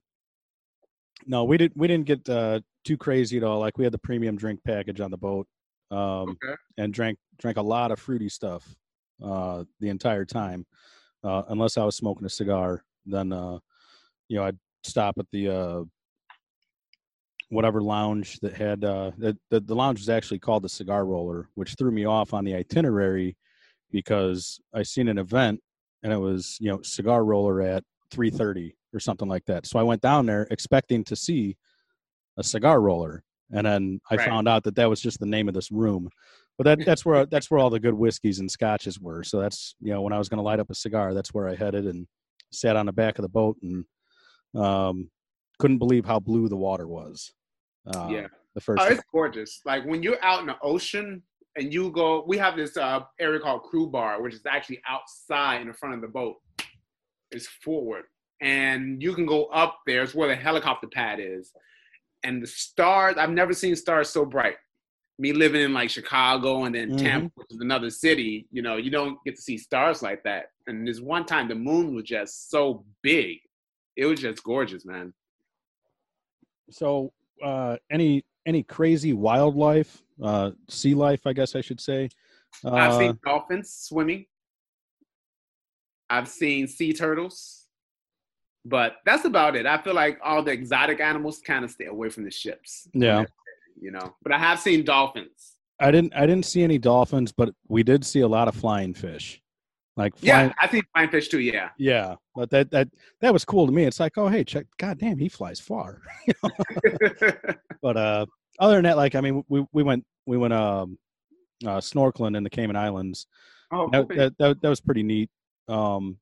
no, we didn't we didn't get uh too crazy at all. Like we had the premium drink package on the boat, um, okay. and drank drank a lot of fruity stuff uh the entire time. Uh, unless I was smoking a cigar, then uh, you know I'd stop at the uh whatever lounge that had uh the, the, the lounge was actually called the cigar roller which threw me off on the itinerary because i seen an event and it was you know cigar roller at 3.30 or something like that. So i went down there expecting to see a cigar roller and then i right. found out that that was just the name of this room. But that that's where that's where all the good whiskeys and scotches were. So that's you know when i was going to light up a cigar that's where i headed and sat on the back of the boat and um couldn't believe how blue the water was uh, yeah, the first. Oh, it's gorgeous. Like when you're out in the ocean and you go, we have this uh, area called crew bar, which is actually outside in the front of the boat. It's forward, and you can go up there. It's where the helicopter pad is, and the stars. I've never seen stars so bright. Me living in like Chicago and then mm-hmm. Tampa, which is another city, you know, you don't get to see stars like that. And this one time, the moon was just so big. It was just gorgeous, man. So uh, any any crazy wildlife, uh, sea life, I guess I should say. Uh, I've seen uh, dolphins swimming. I've seen sea turtles, but that's about it. I feel like all the exotic animals kind of stay away from the ships. Yeah, you know. But I have seen dolphins. I didn't. I didn't see any dolphins, but we did see a lot of flying fish. Like flying, yeah, I think flying fish too. Yeah, yeah, but that that that was cool to me. It's like, oh hey, check, god damn, he flies far. but uh, other than that, like I mean, we we went we went um uh, snorkeling in the Cayman Islands. Oh, that, that, that, that was pretty neat. Um,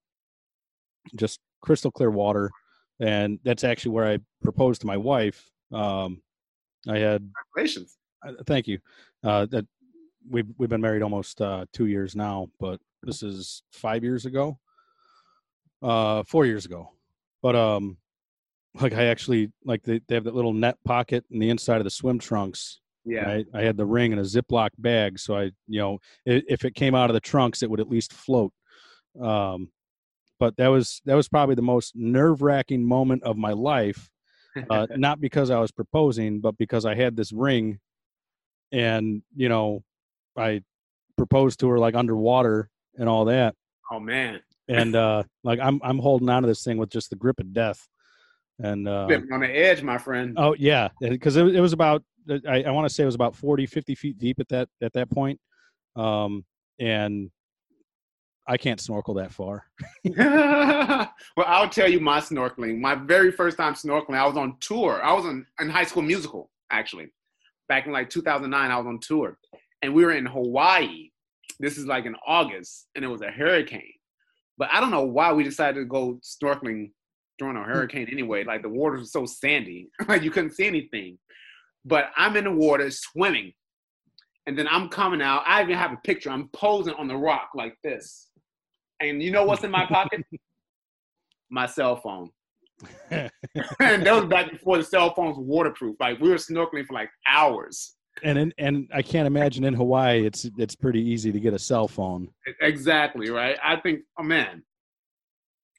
just crystal clear water, and that's actually where I proposed to my wife. Um, I had congratulations. Uh, thank you. Uh, that we've we've been married almost uh, two years now, but this is five years ago, uh, four years ago. But um, like I actually like they, they have that little net pocket in the inside of the swim trunks. Yeah, I, I had the ring in a Ziploc bag, so I you know if it came out of the trunks, it would at least float. Um, but that was that was probably the most nerve wracking moment of my life. Uh, not because I was proposing, but because I had this ring, and you know, I proposed to her like underwater, and all that. Oh man. And uh like I'm I'm holding on to this thing with just the grip of death. And uh on the edge, my friend. Oh yeah, because it, it was about I, I want to say it was about 40, 50 feet deep at that at that point. Um and I can't snorkel that far. well, I'll tell you my snorkeling. My very first time snorkeling, I was on tour. I was in, in High School Musical, actually. Back in like 2009, I was on tour. And we were in Hawaii this is like in August, and it was a hurricane. But I don't know why we decided to go snorkeling during a hmm. hurricane anyway. Like the water was so sandy, like you couldn't see anything. But I'm in the water swimming, and then I'm coming out. I even have a picture. I'm posing on the rock like this, and you know what's in my pocket? my cell phone. and that was back before the cell phones were waterproof. Like we were snorkeling for like hours and in, and I can't imagine in Hawaii it's it's pretty easy to get a cell phone. Exactly right. I think, oh man,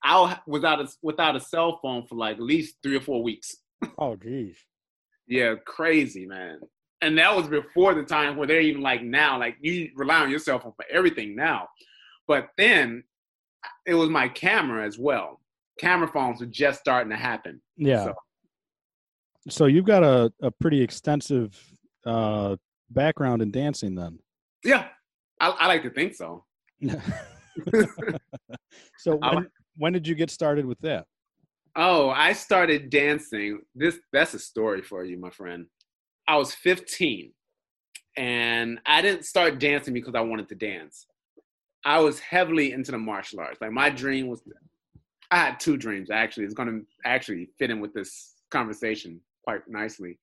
I without a without a cell phone for like at least three or four weeks. Oh geez. yeah, crazy man. And that was before the time where they're even like now, like you rely on your cell phone for everything now. But then it was my camera as well. Camera phones were just starting to happen. Yeah. So, so you've got a, a pretty extensive uh, background in dancing then. Yeah, I, I like to think so. so when, when did you get started with that? Oh, I started dancing. This that's a story for you, my friend. I was 15 and I didn't start dancing because I wanted to dance. I was heavily into the martial arts. Like my dream was, I had two dreams actually. It's going to actually fit in with this conversation quite nicely.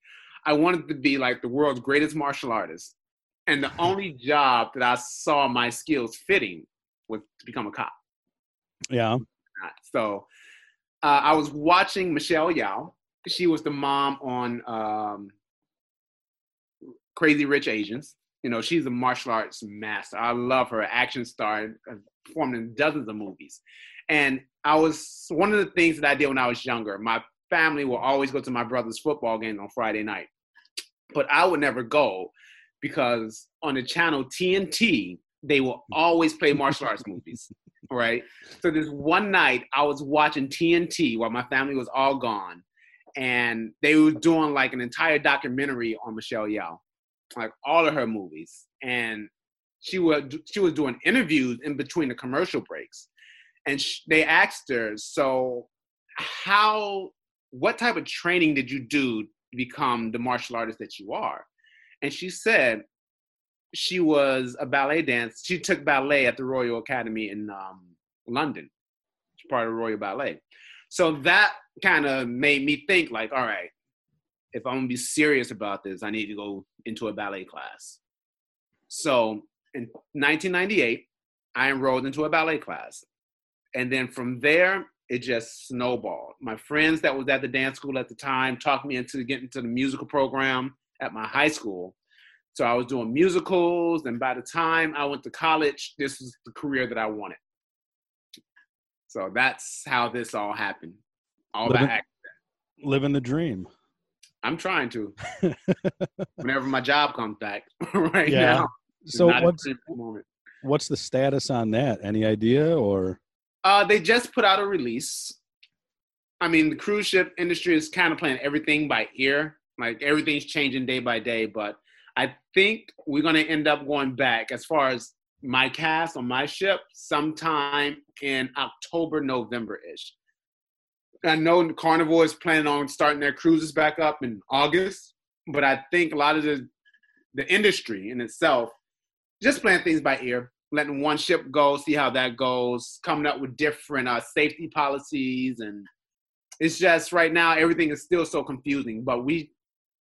I wanted to be like the world's greatest martial artist, and the only job that I saw my skills fitting was to become a cop. Yeah. So uh, I was watching Michelle Yeoh. She was the mom on um, Crazy Rich Asians. You know, she's a martial arts master. I love her, action star, performed in dozens of movies. And I was one of the things that I did when I was younger. My family will always go to my brother's football game on Friday night, but I would never go because on the channel TNT they will always play martial arts movies, right? So this one night I was watching TNT while my family was all gone, and they were doing like an entire documentary on Michelle Yeoh like all of her movies, and she was she was doing interviews in between the commercial breaks, and sh- they asked her, so how what type of training did you do become the martial artist that you are? And she said she was a ballet dance. She took ballet at the Royal Academy in um, London. She's part of the Royal Ballet. So that kind of made me think like, all right, if I'm gonna be serious about this, I need to go into a ballet class. So in 1998, I enrolled into a ballet class. And then from there, it just snowballed. My friends that was at the dance school at the time talked me into getting into the musical program at my high school. So I was doing musicals, and by the time I went to college, this was the career that I wanted. So that's how this all happened. All living, that living the dream. I'm trying to. Whenever my job comes back, right yeah. now. So what's what's the status on that? Any idea or? Uh, they just put out a release. I mean, the cruise ship industry is kind of playing everything by ear. Like everything's changing day by day, but I think we're going to end up going back as far as my cast on my ship sometime in October, November ish. I know Carnival is planning on starting their cruises back up in August, but I think a lot of the the industry in itself just playing things by ear, letting one ship go, see how that goes, coming up with different uh, safety policies, and it's just right now everything is still so confusing. But we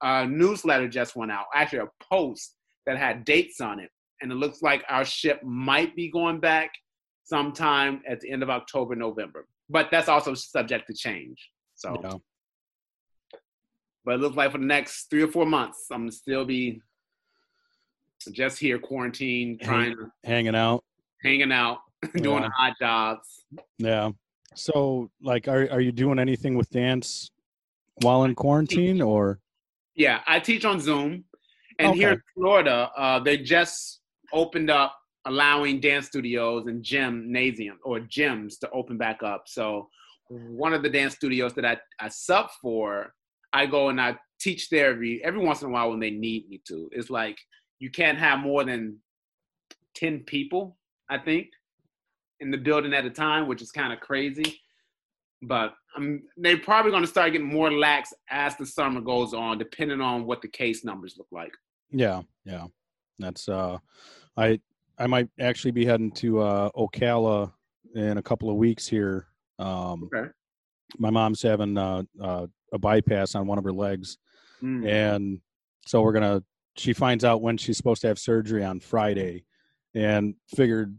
a newsletter just went out, actually a post that had dates on it, and it looks like our ship might be going back sometime at the end of October, November but that's also subject to change. So, yeah. but it looks like for the next three or four months, I'm still be just here, quarantined, trying to hanging out, hanging out, doing yeah. odd jobs. Yeah. So, like, are are you doing anything with dance while in quarantine, or? Yeah, I teach on Zoom, and okay. here in Florida, uh, they just opened up allowing dance studios and gymnasium or gyms to open back up. So one of the dance studios that I, I sub for, I go and I teach there every every once in a while when they need me to. It's like you can't have more than 10 people, I think, in the building at a time, which is kind of crazy. But um, they're probably going to start getting more lax as the summer goes on, depending on what the case numbers look like. Yeah, yeah, that's uh, I I might actually be heading to uh, Ocala in a couple of weeks here. Um, okay. My mom's having uh, uh, a bypass on one of her legs, mm. and so we're gonna. She finds out when she's supposed to have surgery on Friday, and figured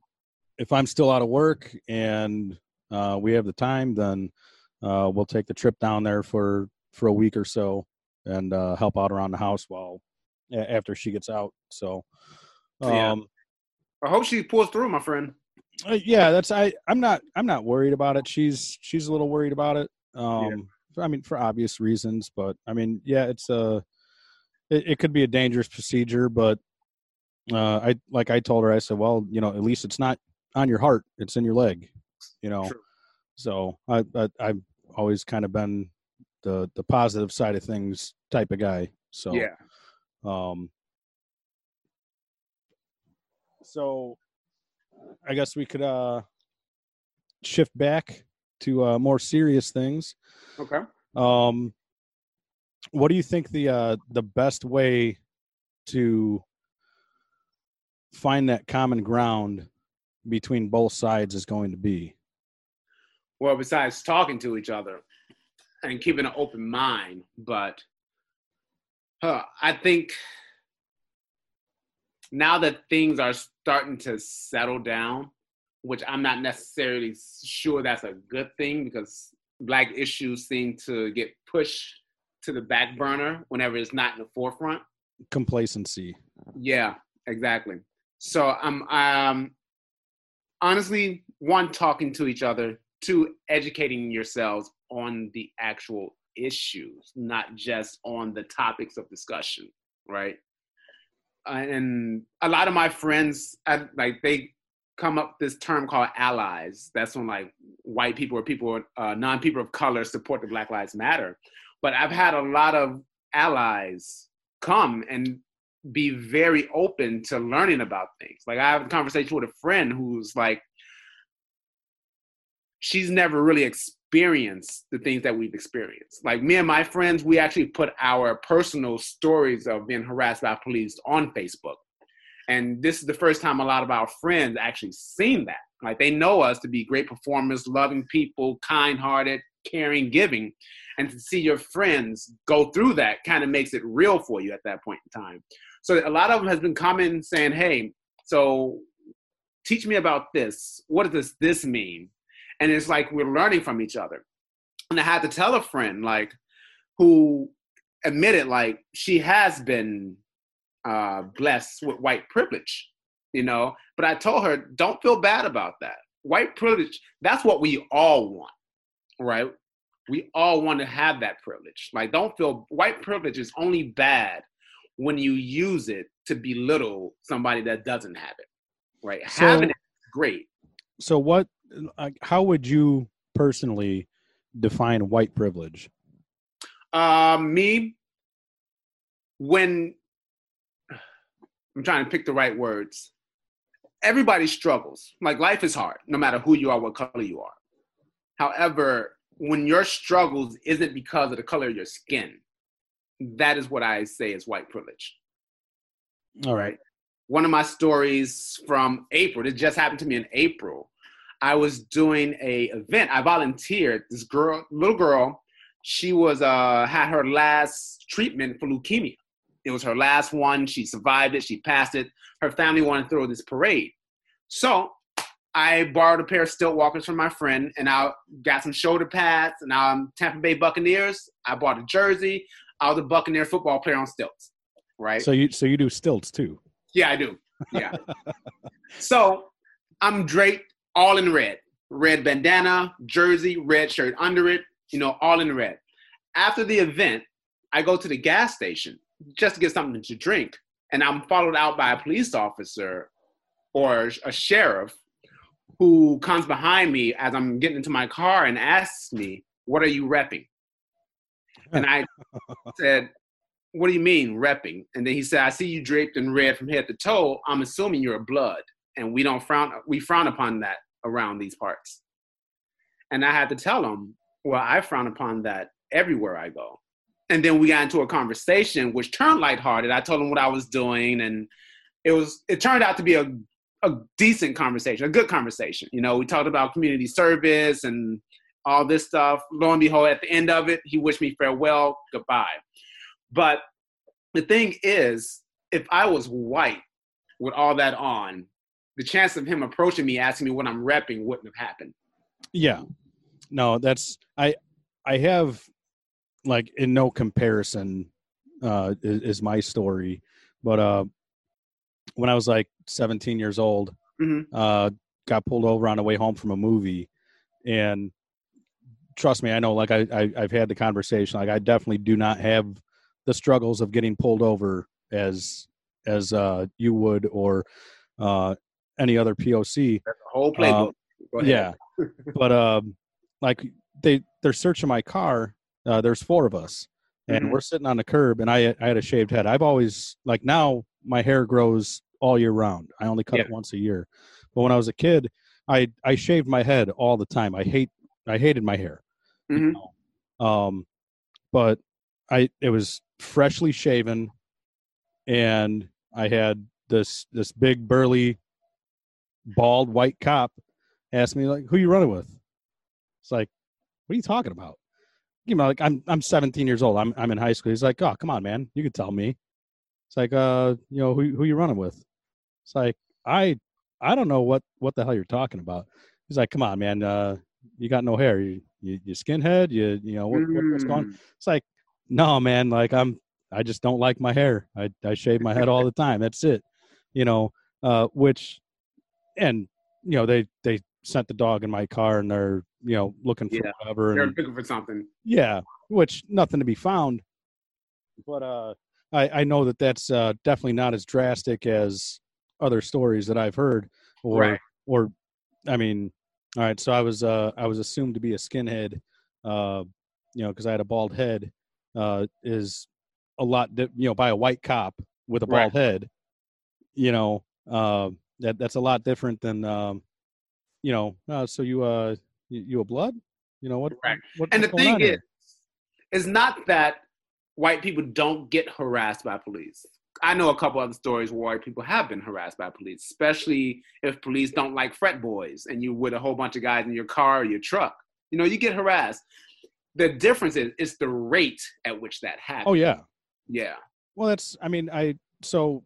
if I'm still out of work and uh, we have the time, then uh, we'll take the trip down there for for a week or so and uh, help out around the house while after she gets out. So, um, yeah. I hope she pulls through, my friend. Uh, yeah, that's I. I'm not. I'm not worried about it. She's she's a little worried about it. Um, yeah. I mean, for obvious reasons, but I mean, yeah, it's a. It, it could be a dangerous procedure, but uh, I like I told her. I said, well, you know, at least it's not on your heart; it's in your leg. You know, True. so I, I I've always kind of been the the positive side of things type of guy. So yeah. Um, so I guess we could uh shift back to uh more serious things. Okay. Um what do you think the uh the best way to find that common ground between both sides is going to be? Well, besides talking to each other and keeping an open mind, but uh, I think now that things are starting to settle down, which I'm not necessarily sure that's a good thing because black issues seem to get pushed to the back burner whenever it's not in the forefront. Complacency. Yeah, exactly. So I'm um honestly one talking to each other, two educating yourselves on the actual issues, not just on the topics of discussion, right? and a lot of my friends, I, like they come up this term called allies. That's when like white people or people, uh, non people of color support the Black Lives Matter. But I've had a lot of allies come and be very open to learning about things. Like I have a conversation with a friend who's like, she's never really experienced the things that we've experienced. Like me and my friends, we actually put our personal stories of being harassed by police on Facebook. And this is the first time a lot of our friends actually seen that. Like they know us to be great performers, loving people, kind hearted, caring, giving. And to see your friends go through that kind of makes it real for you at that point in time. So a lot of them has been coming saying, hey, so teach me about this. What does this mean? And it's like we're learning from each other. And I had to tell a friend, like, who admitted, like, she has been uh, blessed with white privilege, you know. But I told her, don't feel bad about that. White privilege, that's what we all want, right? We all want to have that privilege. Like, don't feel white privilege is only bad when you use it to belittle somebody that doesn't have it, right? So, Having it is great. So, what, like, how would you personally define white privilege? Uh, me, when I'm trying to pick the right words. Everybody struggles. Like life is hard, no matter who you are, what color you are. However, when your struggles isn't because of the color of your skin, that is what I say is white privilege. All right. One of my stories from April, it just happened to me in April. I was doing a event. I volunteered. This girl, little girl, she was uh had her last treatment for leukemia. It was her last one. She survived it. She passed it. Her family wanted to throw this parade. So I borrowed a pair of stilt walkers from my friend and I got some shoulder pads and I'm Tampa Bay Buccaneers. I bought a jersey. I was a Buccaneer football player on stilts. Right. So you so you do stilts too. Yeah, I do. Yeah. so I'm draped all in red. Red bandana, jersey, red shirt under it, you know, all in red. After the event, I go to the gas station just to get something to drink. And I'm followed out by a police officer or a sheriff who comes behind me as I'm getting into my car and asks me, What are you repping? And I said, What do you mean repping? And then he said, I see you draped in red from head to toe. I'm assuming you're a blood. And we don't frown we frown upon that around these parts. And I had to tell him, Well, I frown upon that everywhere I go and then we got into a conversation which turned lighthearted. I told him what I was doing, and it was it turned out to be a a decent conversation, a good conversation. You know, we talked about community service and all this stuff. Lo and behold, at the end of it, he wished me farewell, goodbye. But the thing is, if I was white with all that on, the chance of him approaching me asking me what I'm repping wouldn't have happened. Yeah. No, that's I I have like in no comparison uh is, is my story but uh when i was like 17 years old mm-hmm. uh got pulled over on the way home from a movie and trust me i know like I, I i've had the conversation like i definitely do not have the struggles of getting pulled over as as uh you would or uh any other poc That's the whole playbook uh, yeah but um like they they're searching my car uh, there's four of us, and mm-hmm. we're sitting on the curb, and I I had a shaved head. I've always like now my hair grows all year round. I only cut yeah. it once a year, but when I was a kid, I I shaved my head all the time. I hate I hated my hair. Mm-hmm. You know? Um, but I it was freshly shaven, and I had this this big burly bald white cop asked me like, "Who you running with?" It's like, "What are you talking about?" You know, like I'm I'm 17 years old. I'm I'm in high school. He's like, "Oh, come on, man, you could tell me." It's like, uh, you know, who who you running with? It's like, I I don't know what what the hell you're talking about. He's like, "Come on, man, uh, you got no hair. You you, you skinhead. You you know what, what, what's going?" Mm. It's like, no, man. Like I'm I just don't like my hair. I I shave my head all the time. That's it. You know, uh, which and you know they they sent the dog in my car and they're you know looking for Yeah. whatever They're and looking for something. yeah, which nothing to be found. But uh, I I know that that's uh, definitely not as drastic as other stories that I've heard. Or Right. or I mean, all right. So I was uh I was assumed to be a skinhead, uh, you know, because I had a bald head. Uh, is a lot di- you know by a white cop with a Right. bald head. You know, uh, that that's a lot different than um, you know. Uh, so you uh you, you a blood? You know what? Right. what And the thing is, here? it's not that white people don't get harassed by police. I know a couple other stories where people have been harassed by police, especially if police don't like fret boys and you with a whole bunch of guys in your car or your truck. You know, you get harassed. The difference is it's the rate at which that happens. Oh yeah. yeah. Well, that's. I mean, I so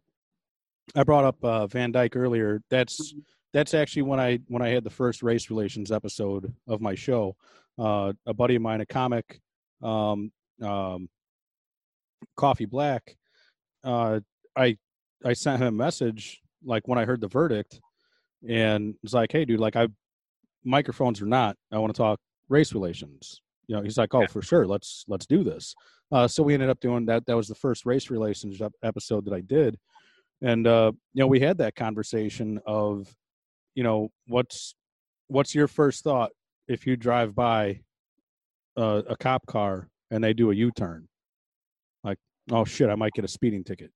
I brought up uh, Van Dyke earlier. That's that's actually when I when I had the first race relations episode of my show. Uh, a buddy of mine, a comic, um, um, Coffee Black. Uh, I I sent him a message like when I heard the verdict, and was like, "Hey, dude, like I microphones or not, I want to talk race relations." You know, he's like, "Oh, Yeah. for sure, let's let's do this." Uh, so we ended up doing that. That was the first race relations episode that I did, and uh, you know, we had that conversation of, you know, what's what's your first thought if you drive by uh, a cop car and they do a U-turn? Oh shit, I might get a speeding ticket.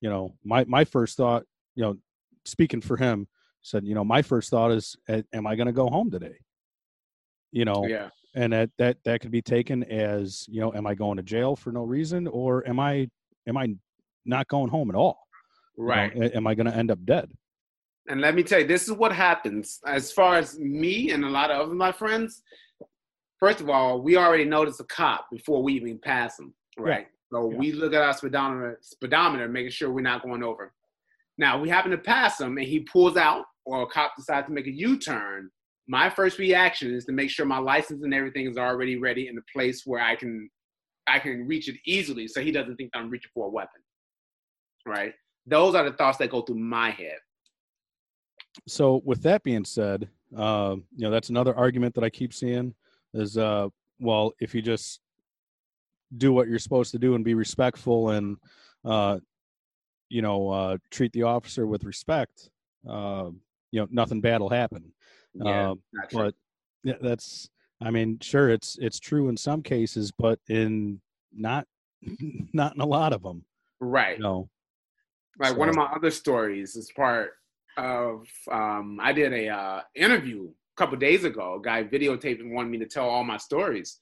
You know, my my first thought, you know, speaking for him, said, you know, my first thought is, am I going to go home today? You know, Yeah. and that that that could be taken as you know am i going to jail for no reason or am i am i not going home at all? Right. You know, am i going to end up dead And let me tell you, this is what happens as far as me and a lot of other my friends. First of all, we already notice a cop before we even pass him, right? So Yeah. we look at our speedometer, speedometer, making sure we're not going over. Now we happen to pass him, and he pulls out, or a cop decides to make a U-turn. My first reaction is to make sure my license and everything is already ready in a place where I can, I can reach it easily, so he doesn't think I'm reaching for a weapon, right? Those are the thoughts that go through my head. so with that being said uh, you know that's another argument that i keep seeing is uh well if you just do what you're supposed to do and be respectful and uh you know uh treat the officer with respect uh you know nothing bad will happen Yeah, Um, but yeah, that's i mean sure it's it's true in some cases but in not not in a lot of them right. no like one of my other stories is part of um, I did a uh, interview a couple days ago. A guy videotaped and wanted me to tell all my stories,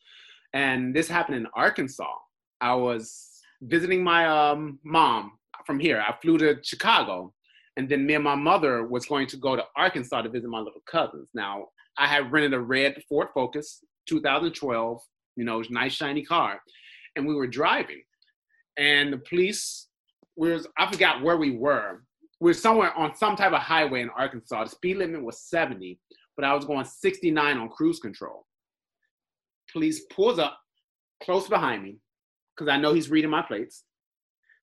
and this happened in Arkansas. I was visiting my um, mom from here. I flew to Chicago, and then me and my mother was going to go to Arkansas to visit my little cousins. Now I had rented a red Ford Focus, 2012, you know, nice shiny car, and we were driving, and the police was I forgot where we were. We were somewhere on some type of highway in Arkansas. The speed limit was 70, but I was going 69 on cruise control. Police pulls up close behind me because I know he's reading my plates.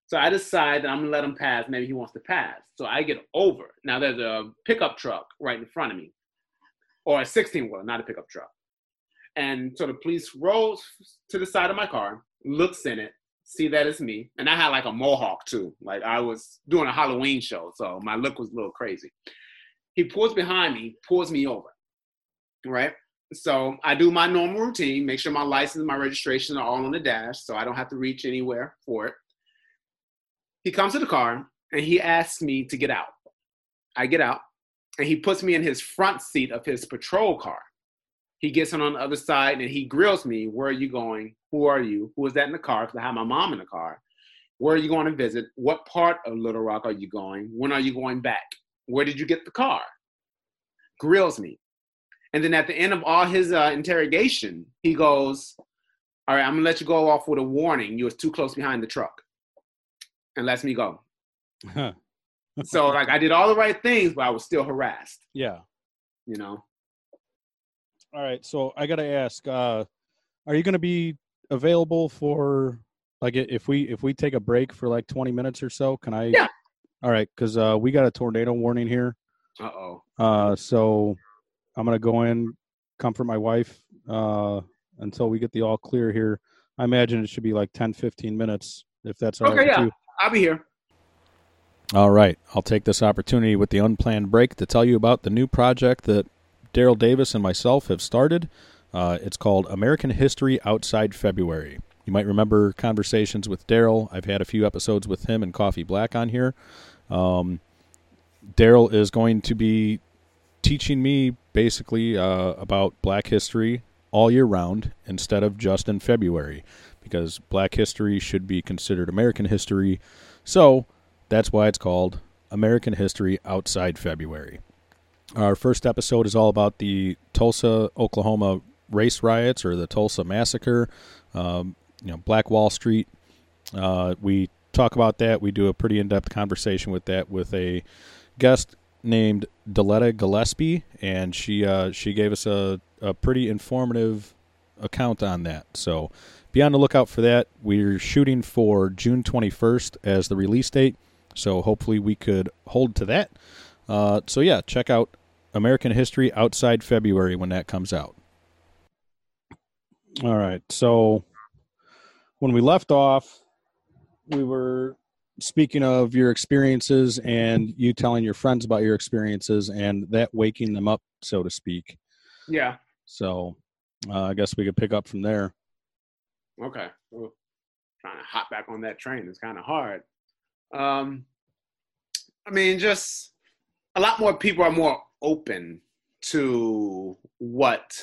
So I decide that I'm gonna let him pass. Maybe he wants to pass. So I get over. Now there's a pickup truck right in front of me, or a 16 wheeler, not a pickup truck. And so the police rolls to the side of my car, looks in it, see that it's me. And I had like a mohawk too. Like I was doing a Halloween show, so my look was a little crazy. He pulls behind me, pulls me over. Right? So I do my normal routine, make sure my license and my registration are all on the dash, so I don't have to reach anywhere for it. He comes to the car and he asks me to get out. I get out and he puts me in his front seat of his patrol car. He gets on on the other side and he grills me, Where are you going? Who are you? Who is that in the car? Because I have my mom in the car. Where are you going to visit? What part of Little Rock are you going? When are you going back? Where did you get the car? grills me. And then at the end of all his uh, interrogation, he goes, All right, I'm gonna let you go off with a warning. You was too close behind the truck. And lets me go. so like I did all the right things, but I was still harassed. Yeah. You know. All right. So I gotta ask, uh, are you gonna be available for like if we if we take a break for like 20 minutes or so? Can I Yeah. All right, because uh, we got a tornado warning here. Uh oh. Uh, so I'm gonna go in, comfort my wife uh, until we get the all clear here. I imagine it should be like 10, 15 minutes if that's all Okay, right yeah. you. I'll be here. All right, I'll take this opportunity with the unplanned break to tell you about the new project that Daryl Davis and myself have started. Uh, it's called American History Outside February. You might remember conversations with Daryl. I've had a few episodes with him and Coffee Black on here. Um, Daryl is going to be teaching me basically uh, about Black history all year round instead of just in February, because Black history should be considered American history. So that's why it's called American History Outside February. Our first episode is all about the Tulsa, Oklahoma race riots or the Tulsa massacre. Um, you know, Black Wall Street. Uh, we talk about that. We do a pretty in-depth conversation with that with a guest named Deletta Gillespie, and she uh, she gave us a, a pretty informative account on that. So be on the lookout for that. We're shooting for June 21st as the release date, so hopefully we could hold to that. Uh, so yeah, check out American History Outside February when that comes out. All right. So when we left off, we were speaking of your experiences and you telling your friends about your experiences and that waking them up, so to speak. Yeah. So uh, I guess we could pick up from there. Okay. Well, trying to hop back on that train is kind of hard. Um, I mean, just a lot more people are more open to what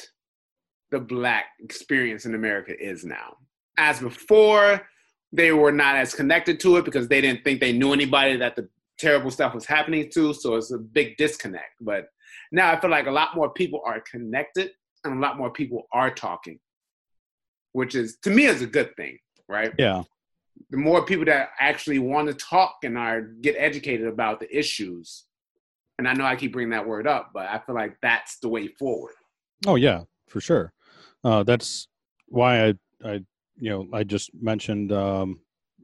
the black experience in America is now. As before, they were not as connected to it because they didn't think they knew anybody that the terrible stuff was happening to. So it's a big disconnect. But now I feel like a lot more people are connected and a lot more people are talking, which is to me is a good thing, right? Yeah. The more people that actually want to talk and are get educated about the issues, and I know I keep bringing that word up, but I feel like that's the way forward. Oh yeah, for sure. Uh, that's why I, I, you know, I just mentioned, um,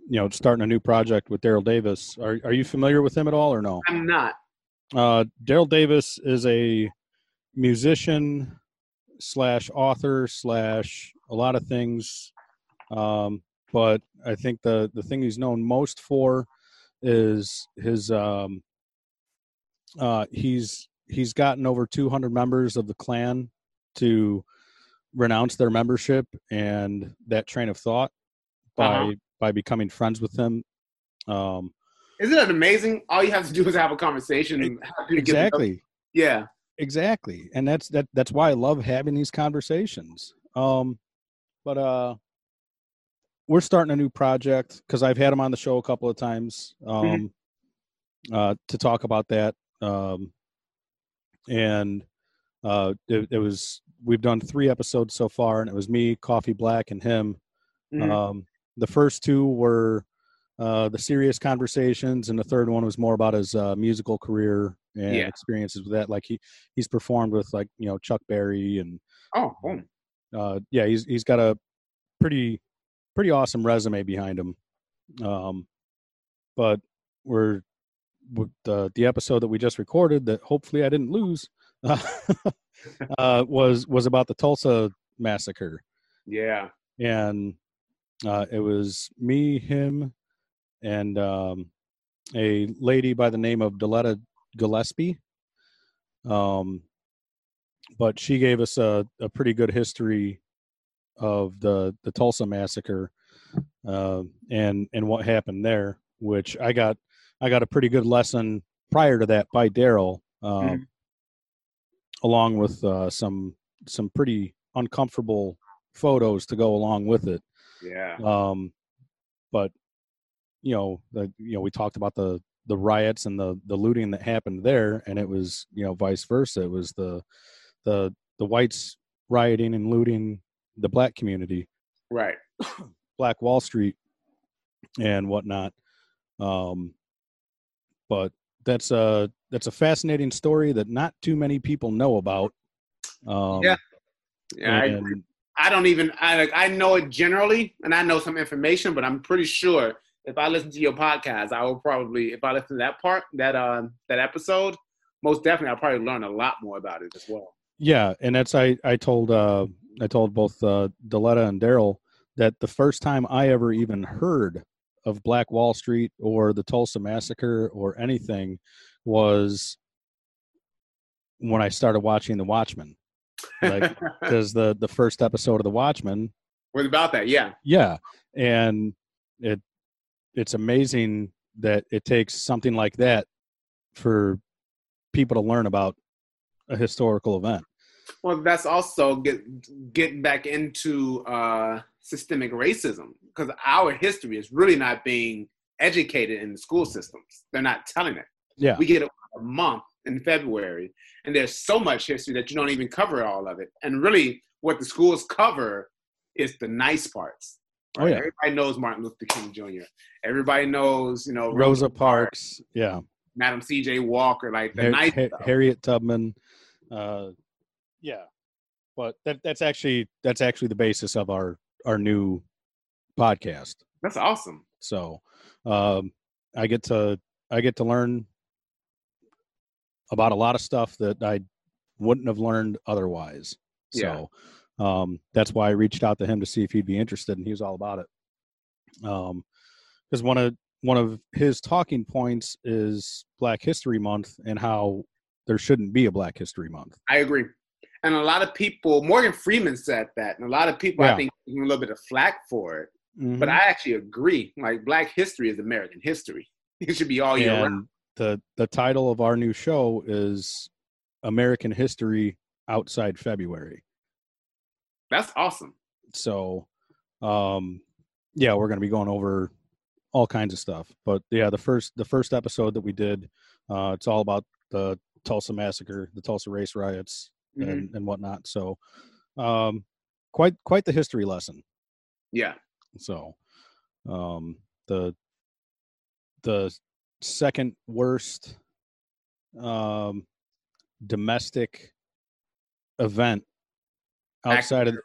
you know, starting a new project with Daryl Davis. Are Are you familiar with him at all, or no? I'm not. Uh, Daryl Davis is a musician slash author slash a lot of things, um, but I think the the thing he's known most for is his. Um, uh, he's he's gotten over 200 members of the Klan to renounce their membership and that train of thought by Uh-huh. by becoming friends with them. Um, Isn't it amazing? All you have to do is have a conversation. and have people get to know- exactly. Yeah. exactly and that's that that's why i love having these conversations um but uh we're starting a new project because i've had him on the show a couple of times um uh to talk about that um and uh it, it was we've done three episodes so far and it was me coffee black and him Mhm. um the first two were uh the serious conversations and the third one was more about his uh musical career and Yeah. experiences with that like he he's performed with like you know chuck berry and oh, boom. uh yeah he's he's got a pretty pretty awesome resume behind him um but we're with the the episode that we just recorded that hopefully i didn't lose uh was was about the tulsa massacre Yeah. and uh, it was me, him, and um, a lady by the name of Deletta Gillespie. Um, but she gave us a, a pretty good history of the the Tulsa massacre uh, and and what happened there, which I got I got a pretty good lesson prior to that by Daryl, um, Mhm. Along with uh, some some pretty uncomfortable photos to go along with it. Yeah. Um, but you know, the you know, we talked about the the riots and the the looting that happened there, and it was you know vice versa. It was the the the whites rioting and looting the black community, right. Black Wall Street, and whatnot. Um, but that's a that's a fascinating story that not too many people know about. Um, Yeah, Yeah, I, I don't even. I like. I know it generally, and I know some information, but I'm pretty sure if I listen to your podcast, I will probably, if I listen to that part, that uh, that episode, most definitely, I'll probably learn a lot more about it as well. Yeah, and that's I I told uh I told both uh Deletta and Daryl that the first time I ever even heard of Black Wall Street or the Tulsa massacre or anything was when I started watching The Watchmen. Like because the the first episode of The Watchmen, what about that? Yeah, yeah, and it it's amazing that it takes something like that for people to learn about a historical event. Well, that's also get, getting back into uh, systemic racism because our history is really not being educated in the school systems. They're not telling it. Yeah. We get a, a month in February, and there's so much history that you don't even cover all of it. And really, what the schools cover is the nice parts. Oh, yeah. Everybody knows Martin Luther King Jr. Everybody knows, you know, Rosa Parks, yeah, Madam C.J. Walker, like the Har- nice. Harriet Tubman, uh, yeah. But that that's actually that's actually the basis of our our new podcast. That's awesome. So um, I get to I get to learn about a lot of stuff that I wouldn't have learned otherwise. Yeah. So um, that's why I reached out to him to see if he'd be interested, and he was all about it. Um, because one of one of his talking points is Black History Month and how there shouldn't be a Black History Month. I agree. And a lot of people, Morgan Freeman said that, and a lot of people, Yeah. I think, a little bit of flack for it. Mm-hmm. But I actually agree. Like, Black history is American history. It should be all year round. the the title of our new show is American History Outside February. That's awesome. So, um, yeah, we're going to be going over all kinds of stuff. But yeah, the first the first episode that we did, uh, it's all about the Tulsa massacre, the Tulsa race riots, Mhm. and and whatnot. So, um, quite quite the history lesson. Yeah. So, um, the the second worst um, domestic event outside of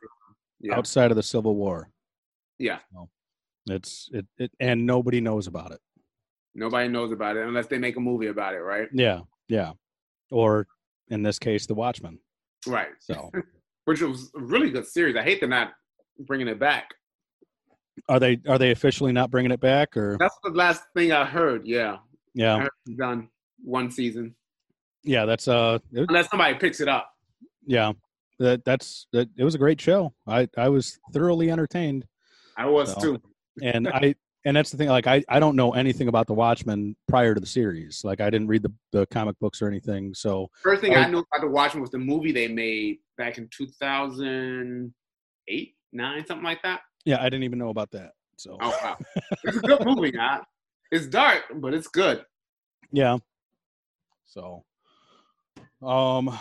Yeah. outside of the Civil War. Yeah. It's it, it and nobody knows about it. Nobody knows about it unless they make a movie about it, right? Yeah, yeah. Or in this case, The Watchmen. Right. So, Which was a really good series. I hate they're not bringing it back. are they are they officially not bringing it back or That's the last thing I heard. Yeah. Yeah, heard done one season. yeah, that's uh it- Unless somebody picks it up. yeah. That that's that it was a great show. I I was thoroughly entertained. I was So, too. and I and that's the thing. Like I, I don't know anything about the Watchmen prior to the series. Like I didn't read the, the comic books or anything. So First thing I- I knew about the Watchmen was the movie they made back in 2008, 9, something like that. yeah, I didn't even know about that. So Oh, wow. it's a good movie, guy. It's dark, but it's good. yeah. So, um,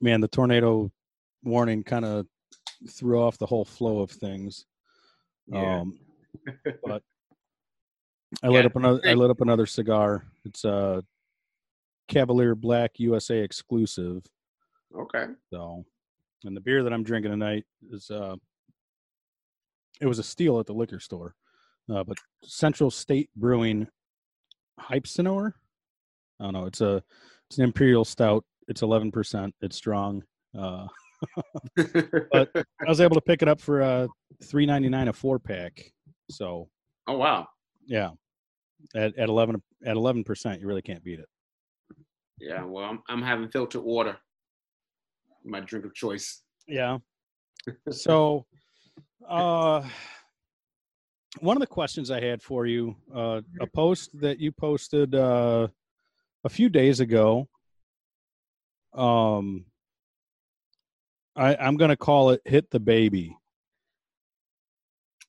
man, the tornado warning kind of threw off the whole flow of things. Yeah. Um, but I lit up another. I lit up another cigar. It's a Cavalier Black USA exclusive. Okay. So, and the beer that I'm drinking tonight is uh, it was a steal at the liquor store, uh, but Central State Brewing Hypsenor. I don't know. It's a it's an imperial stout. It's 11 percent. It's strong. Uh, But- I was able to pick it up for uh 3.99 a four pack. So oh, wow. yeah, at at 11 at 11 percent, you really can't beat it. Yeah, well, I'm, I'm having filtered water. My drink of choice. Yeah. So, uh, one of the questions I had for you, uh, a post that you posted uh, a few days ago. Um, I, I'm going to call it "Hit the Baby."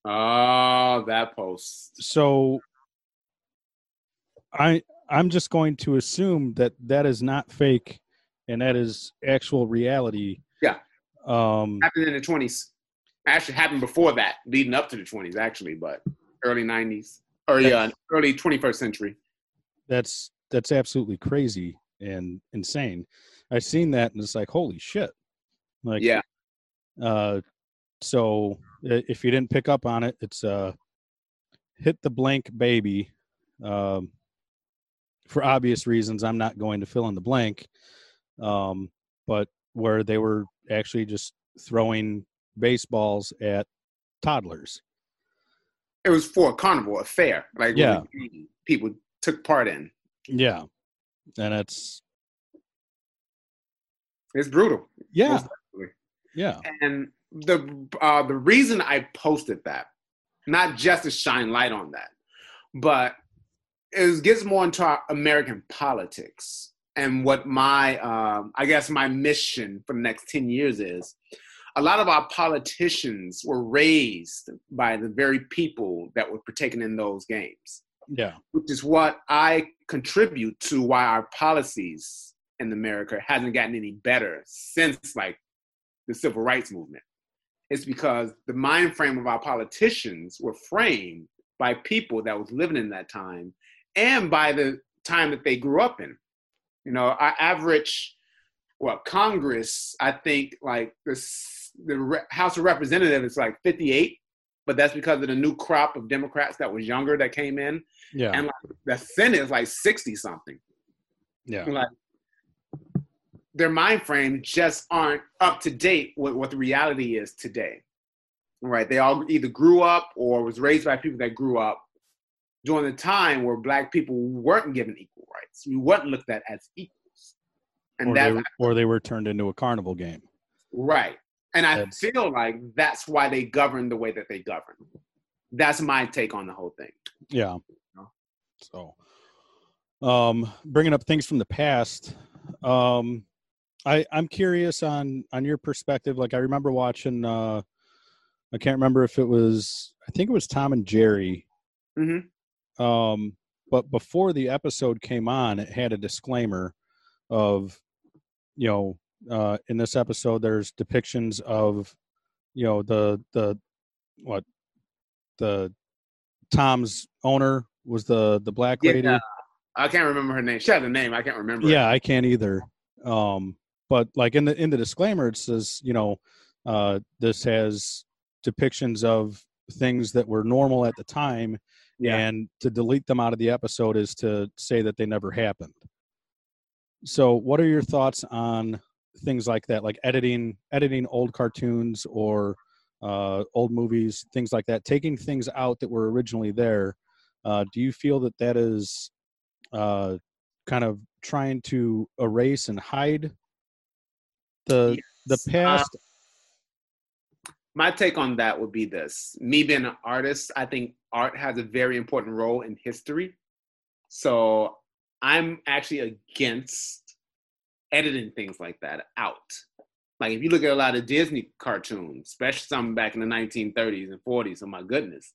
Oh, that post. So, I I'm just going to assume that that is not fake, and that is actual reality. Yeah. Um. Happened in the twenties. Actually, happened before that, leading up to the twenties, actually, but early nineties or yeah, early twenty first century. That's that's absolutely crazy and insane. I've seen that, and it's like, holy shit! Like, yeah. Uh, so if you didn't pick up on it, it's uh, hit the blank baby. Um, for obvious reasons, I'm not going to fill in the blank. Um, but where they were actually just throwing baseballs at toddlers. It was for a carnival, a fair, like yeah, people took part in. Yeah, and it's it's brutal. Yeah, yeah. And the uh, the reason I posted that, not just to shine light on that, but it gets more into our American politics and what my um, I guess my mission for the next ten years is. A lot of our politicians were raised by the very people that were partaking in those games. Yeah, which is what I contribute to why our policies in America hasn't gotten any better since like the civil rights movement. It's because the mind frame of our politicians were framed by people that was living in that time and by the time that they grew up in. You know, our average, well, Congress, I think like this, the House of Representatives is like 58, but that's because of the new crop of Democrats that was younger that came in. Yeah. And like the Senate is like 60 something. Yeah. Like their mind frame just aren't up to date with what the reality is today. Right? They all either grew up or was raised by people that grew up during the time where black people weren't given equal rights. We weren't looked at as equals. And or, that, they, or they were turned into a carnival game. Right. And I that's, feel like that's why they govern the way that they govern. That's my take on the whole thing. Yeah. So, um, bringing up things from the past, um, I I'm curious on on your perspective. Like I remember watching. Uh, I can't remember if it was. I think it was Tom and Jerry. Mm-hmm. Um, but before the episode came on, it had a disclaimer of, you know, uh, in this episode, there's depictions of, you know, the the what the Tom's owner was the the black lady. Yeah, I can't remember her name. She had a name. I can't remember. Yeah, it. I can't either. Um, but like in the in the disclaimer it says you know uh, this has depictions of things that were normal at the time yeah. and to delete them out of the episode is to say that they never happened so what are your thoughts on things like that like editing editing old cartoons or uh, old movies things like that taking things out that were originally there uh, do you feel that that is uh, kind of trying to erase and hide the yes. the past uh, my take on that would be this. Me being an artist i think art has a very important role in history. So i'm actually against editing things like that out. Like if you look at a lot of disney cartoons especially some back in the 1930s and 40s oh my goodness.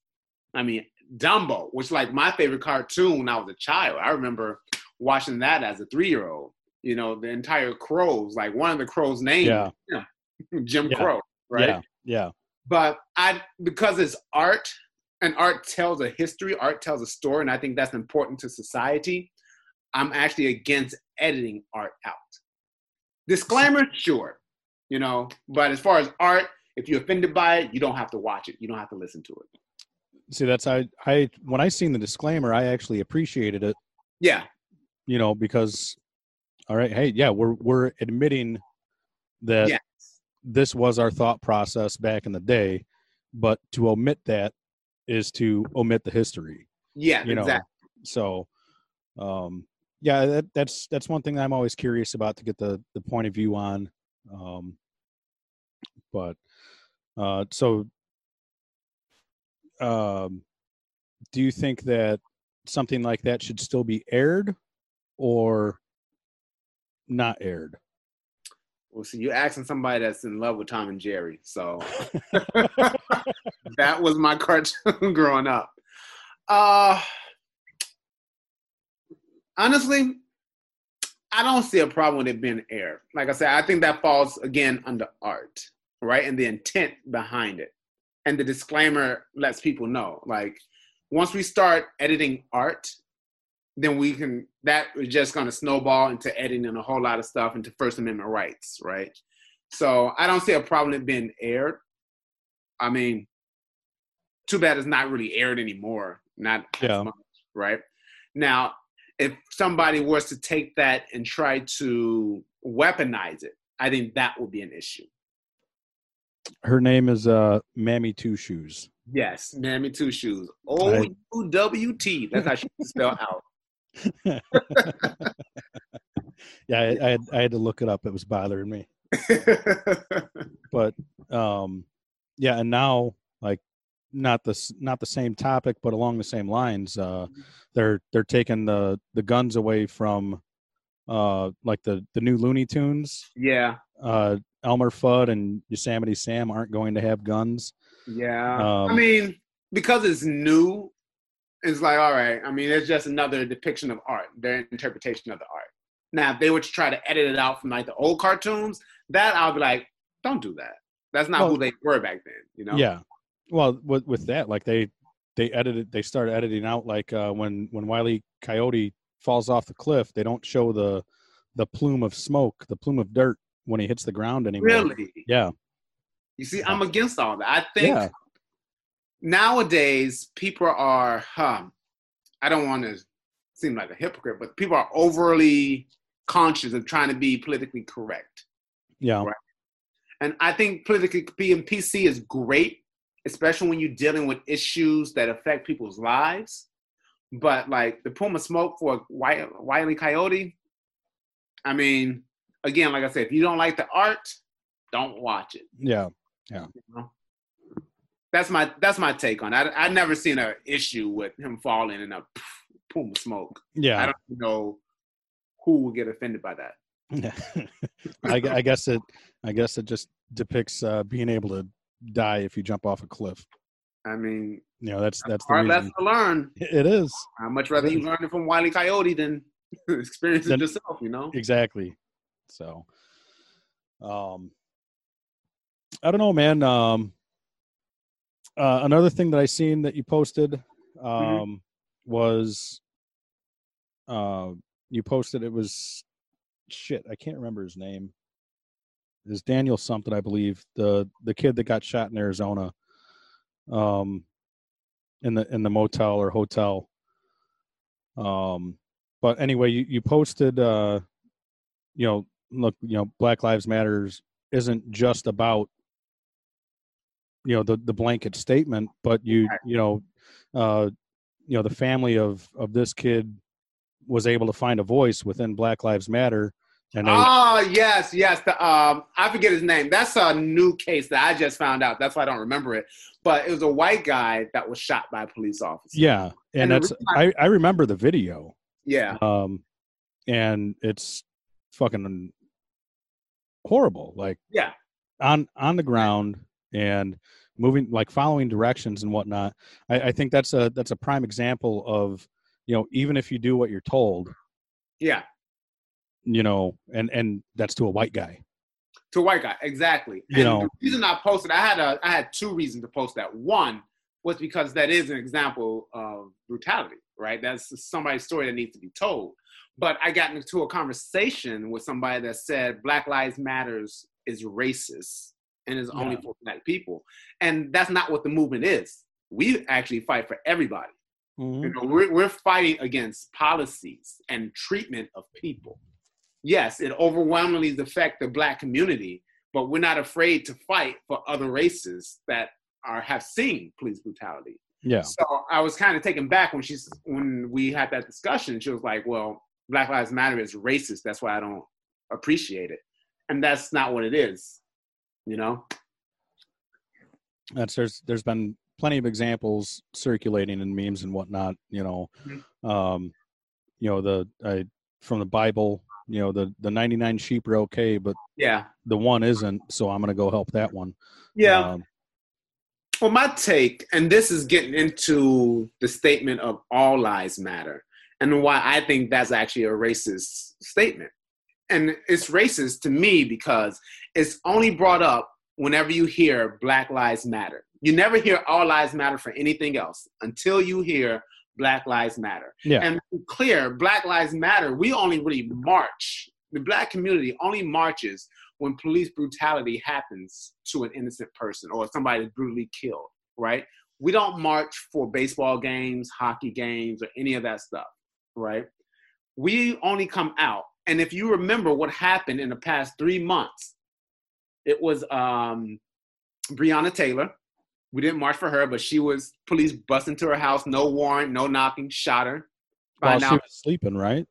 I mean dumbo which like my favorite cartoon when i was a child. I remember watching that as a three-year-old you know, the entire crows, like one of the crows' names, yeah. Jim yeah. Crow, right? Yeah, yeah. But I, because it's art, and art tells a history, art tells a story, and I think that's important to society. I'm actually against editing art out. Disclaimer, sure, you know, but as far as art, if you're offended by it, you don't have to watch it. You don't have to listen to it. See, that's I I when I seen the disclaimer, I actually appreciated it. Yeah. You know, because all right. Hey, yeah, we're we're admitting that yes. this was our thought process back in the day, but to omit that is to omit the history. Yeah, you know? exactly. So, um, yeah, that, that's that's one thing I'm always curious about to get the the point of view on. Um, but uh, so, um, do you think that something like that should still be aired, or not aired? Well, see, you're asking somebody that's in love with Tom and Jerry. So that was my cartoon growing up. Uh, honestly, I don't see a problem with it being aired. Like I said, I think that falls again under art, right? And the intent behind it. And the disclaimer lets people know. Like once we start editing art, then we can that is just gonna snowball into editing a whole lot of stuff into First Amendment rights, right? So I don't see a problem with being aired. I mean, too bad it's not really aired anymore. Not Yeah. as much, right? Now, if somebody was to take that and try to weaponize it, I think that would be an issue. Her name is uh Mammy Two Shoes. Yes, Mammy Two Shoes. O U W T. That's how she spell out. Yeah, I, I had I had to look it up. It was bothering me. But um, yeah, and now like not the not the same topic, but along the same lines. Uh, they're they're taking the the guns away from uh like the the new Looney Tunes. yeah, Uh, Elmer Fudd and Yosemite Sam aren't going to have guns. yeah. Um, I mean, because it's new, it's like all right. I mean, it's just another depiction of art, their interpretation of the art. Now, if they were to try to edit it out from like the old cartoons, that I'll be like, don't do that. That's not Well- who they were back then. You know? Yeah. Well, with with that, like they they edited, they started editing out like uh, when when Wiley Coyote falls off the cliff, they don't show the the plume of smoke, the plume of dirt when he hits the ground anymore. Really? Yeah. You see, I'm against all that. I think Yeah. Nowadays people are huh, i don't want to seem like a hypocrite but people are overly conscious of trying to be politically correct Yeah. Right. and i think politically being pc is great especially when you're dealing with issues that affect people's lives but like the puma smoke for Wi- wiley coyote i mean again like i said if you don't like the art don't watch it Yeah. you know? That's my that's my take on it. I I never seen an issue with him falling in a puma smoke. Yeah, I don't know who would get offended by that. I, I guess it I guess it just depicts uh, being able to die if you jump off a cliff. I mean, You know, that's that's the hard lesson to learn. It is. I'd much rather you learn it from Wiley Coyote than experience it Then- yourself. You know? exactly so um i don't know man um uh, another thing that i seen that you posted um Mm-hmm. was uh you posted it was shit i can't remember his name it was daniel something i believe the the kid that got shot in arizona um in the in the motel or hotel um but anyway you you posted uh you know look you know black lives matters isn't just about you know the the blanket statement but you you know uh you know the family of of this kid was able to find a voice within black lives matter and they, Oh yes, yes. The um, I forget his name. That's a new case that I just found out. That's why I don't remember it. But it was a white guy that was shot by a police officer. yeah and And that's I, I remember the video Yeah. um and it's fucking horrible like Yeah. on on the ground and moving like following directions and whatnot I, I think that's a that's a prime example of you know even if you do what you're told Yeah. you know and and that's to a white guy. To a white guy exactly. You and know. the reason i posted i had a i had two reasons to post that. One was because that is an example of brutality right? That's somebody's story that needs to be told. But i got into a conversation with somebody that said black lives matters is racist and is only Yeah. for black people and that's not what the movement is we actually fight for everybody you mm-hmm. know, we're, we're fighting against policies and treatment of people. Yes, it overwhelmingly affects the black community, but we're not afraid to fight for other races that are have seen police brutality. yeah So I was kind of taken back when she's when we had that discussion. She was like, "Well, Black Lives Matter is racist. That's why I don't appreciate it," and that's not what it is. You know? that's there's there's been plenty of examples circulating in memes and whatnot you know Mhm. um you know the I, from the bible you know the the 99 sheep are okay but Yeah. the one isn't so i'm gonna go help that one Yeah. um, Well, my take, and this is getting into the statement of all lives matter, and why I think that's actually a racist statement. And it's racist to me because it's only brought up whenever you hear Black Lives Matter. You never hear All Lives Matter for anything else until you hear Black Lives Matter. Yeah. And clear, Black Lives Matter, we only really march. The black community only marches when police brutality happens to an innocent person or somebody is brutally killed, right? We don't march for baseball games, hockey games, or any of that stuff, right? We only come out. And if you remember what happened in the past three months, it was um, Breonna Taylor. We didn't march for her, but she was police bust into her house, no warrant, no knocking, shot her. While Find she was sleeping, right?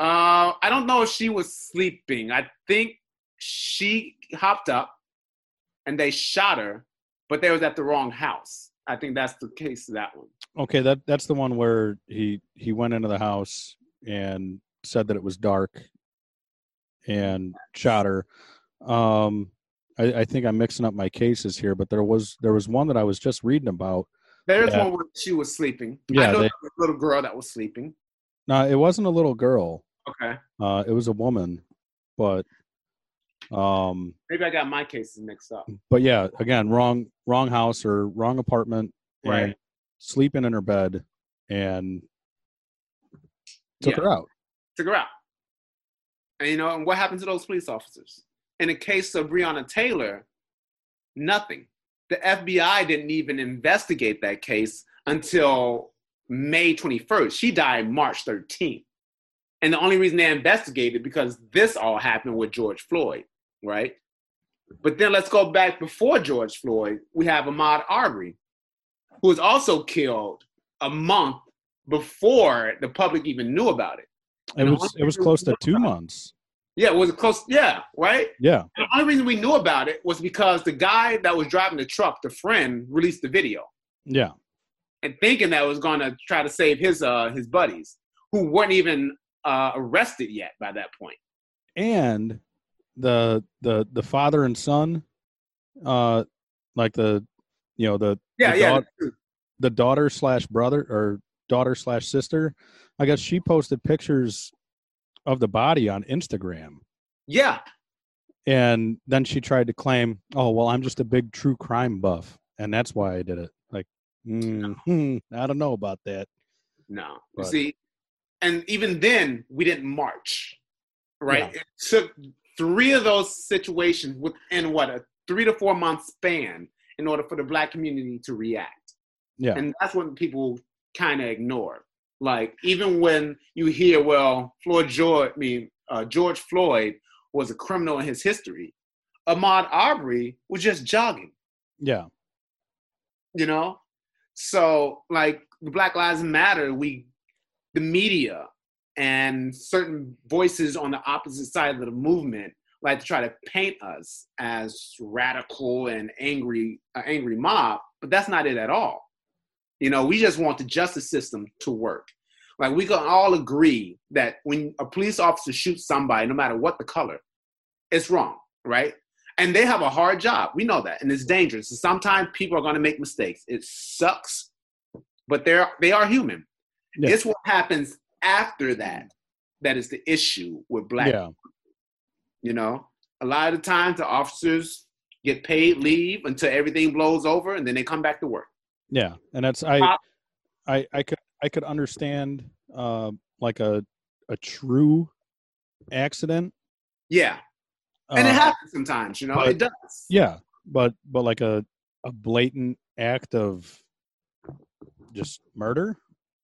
uh, I don't know if she was sleeping. I think she hopped up and they shot her, but they was at the wrong house. I think that's the case of that one. Okay, that that's the one where he he went into the house and said that it was dark and shot her. Um, I, I think I'm mixing up my cases here, but there was there was one that I was just reading about. There's Yeah. one where she was sleeping. Yeah, they- was a little girl that was sleeping. No, it wasn't a little girl. Okay. Uh, it was a woman, but um, Maybe I got my cases mixed up. but yeah, again, wrong wrong house or wrong apartment, and Right. sleeping in her bed and took Yeah. her out. Her out. And you know, and what happened to those police officers? In the case of Breonna Taylor, nothing. The FBI didn't even investigate that case until May 21st. She died March 13th. And the only reason they investigated because this all happened with George Floyd, right? But then let's go back before George Floyd. We have Ahmaud Arbery, who was also killed a month before the public even knew about it. It And was it was close to two months. Yeah, it was close. Yeah, right. Yeah, And the only reason we knew about it was because the guy that was driving the truck, the friend, released the video yeah, and thinking that it was going to try to save his uh his buddies who weren't even uh, arrested yet by that point. and the the the father and son, uh, like the you know the Yeah, the yeah. the daughter slash brother or daughter slash sister. I guess she posted pictures of the body on Instagram. Yeah, and then she tried to claim, "Oh, well, I'm just a big true crime buff, and that's why I did it." Like, mm, I don't know about that. no. But- see, and even then we didn't march, right? Yeah. It took three of those situations within what a three to four month span in order for the black community to react. Yeah, And that's when people kind of ignored. Like even when you hear, well, Floyd George, I mean uh, George Floyd was a criminal in his history. Ahmaud Arbery was just jogging, yeah, you know. So like the Black Lives Matter, we, the media, and certain voices on the opposite side of the movement like to try to paint us as radical and angry, uh, angry mob, but that's not it at all. You know, we just want the justice system to work. Like we can all agree that when a police officer shoots somebody, no matter what the color, it's wrong, right? And they have a hard job. We know that, and it's dangerous. And sometimes people are going to make mistakes. It sucks, but they're they are human. Yeah. It's what happens after that that is the issue with black. yeah, You know, a lot of the times the officers get paid leave until everything blows over, and then they come back to work. Yeah. And that's I, I, I could I could understand uh, like a a true accident. Yeah, and it uh, happens sometimes. You know, but- it does. Yeah, but but like a a blatant act of just murder.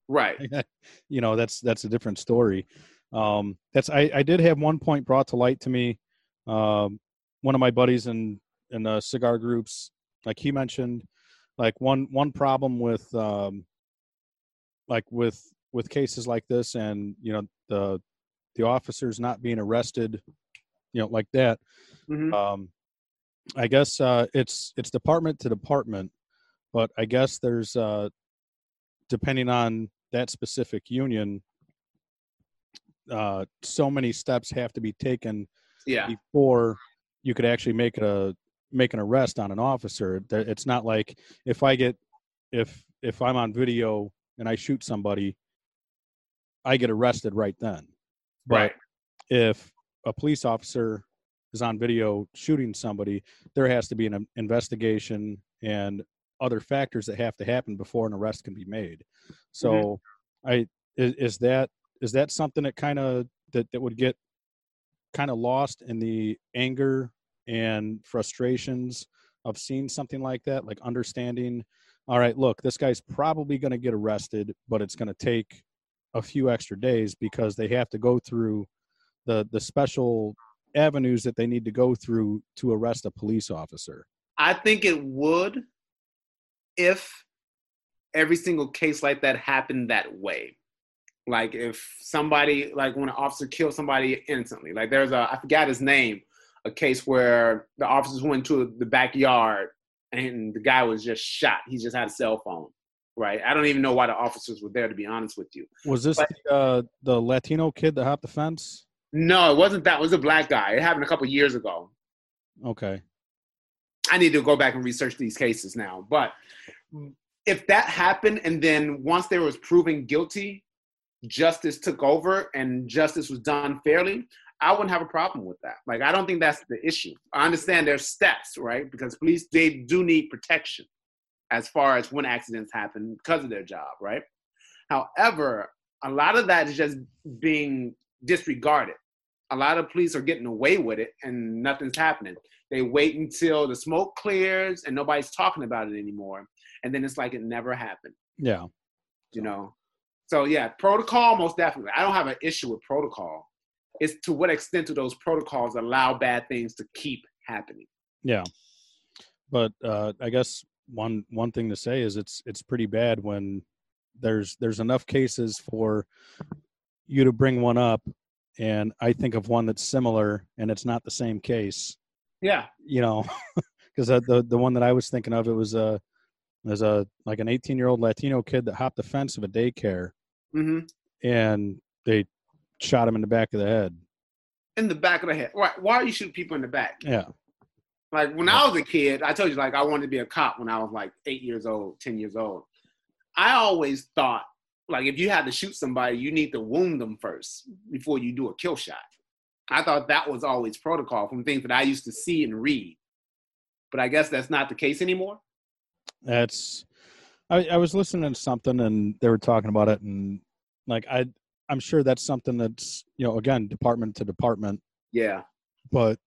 Right. you know that's that's a different story um that's i i did have one point brought to light to me um one of my buddies in in the cigar groups like he mentioned like one one problem with um like with with cases like this and you know the the officers not being arrested you know like that Mhm. um i guess uh it's it's department to department but i guess there's uh depending on that specific union uh so many steps have to be taken Yeah. before you could actually make a make an arrest on an officer it's not like if i get if if i'm on video and i shoot somebody I get arrested right then. But Right. if a police officer is on video shooting somebody, there has to be an investigation and other factors that have to happen before an arrest can be made. So, mm-hmm. I is, is that is that something that kind of that that would get kind of lost in the anger and frustrations of seeing something like that, like understanding, all right, look, this guy's probably going to get arrested, but it's going to take a few extra days because they have to go through the the special avenues that they need to go through to arrest a police officer. I think it would if every single case like that happened that way. Like if somebody, like when an officer killed somebody innocently, like there's a, I forgot his name, a case where the officers went to the backyard and the guy was just shot. He just had a cell phone, right? I don't even know why the officers were there, to be honest with you. Was this But- the, uh, the Latino kid that hopped the fence? No, it wasn't that. It was a black guy. It happened a couple years ago. Okay. I need to go back and research these cases now. But if that happened, and then once there was proven guilty, justice took over and justice was done fairly, I wouldn't have a problem with that. Like, I don't think that's the issue. I understand there's steps, right? Because police they do need protection as far as when accidents happen because of their job, right? However, a lot of that is just being disregarded. A lot of police are getting away with it and nothing's happening. They wait until the smoke clears and nobody's talking about it anymore. And then it's like it never happened, Yeah. you know? So, yeah, protocol, most definitely. I don't have an issue with protocol. It's to what extent do those protocols allow bad things to keep happening? Yeah. But uh, I guess one one thing to say is it's it's pretty bad when there's there's enough cases for you to bring one up and I think of one that's similar and it's not the same case. Yeah. you know, because the the one that I was thinking of, it was a there's a like an 18 year old Latino kid that hopped the fence of a daycare hmm and they shot him in the back of the head. In the back of the head. Why, why are you shooting people in the back? Yeah, Like when I was a kid, I told you like I wanted to be a cop when I was like eight years old, ten years old. I always thought like if you had to shoot somebody, you need to wound them first before you do a kill shot. I thought that was always protocol from things that I used to see and read. But I guess that's not the case anymore. that's. I, I was listening to something and they were talking about it and like I I'm sure that's something that's you know again department to department, Yeah. but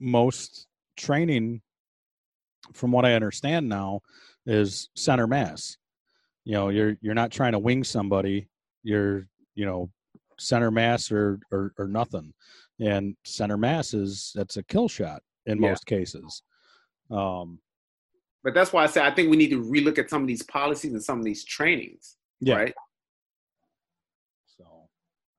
most training, from what I understand now, is center mass. You know, you're you're not trying to wing somebody. You're you know center mass or or, or nothing, and center mass is that's a kill shot in Yeah. most cases. Um, But that's why I say I think we need to relook at some of these policies and some of these trainings. yeah. Right.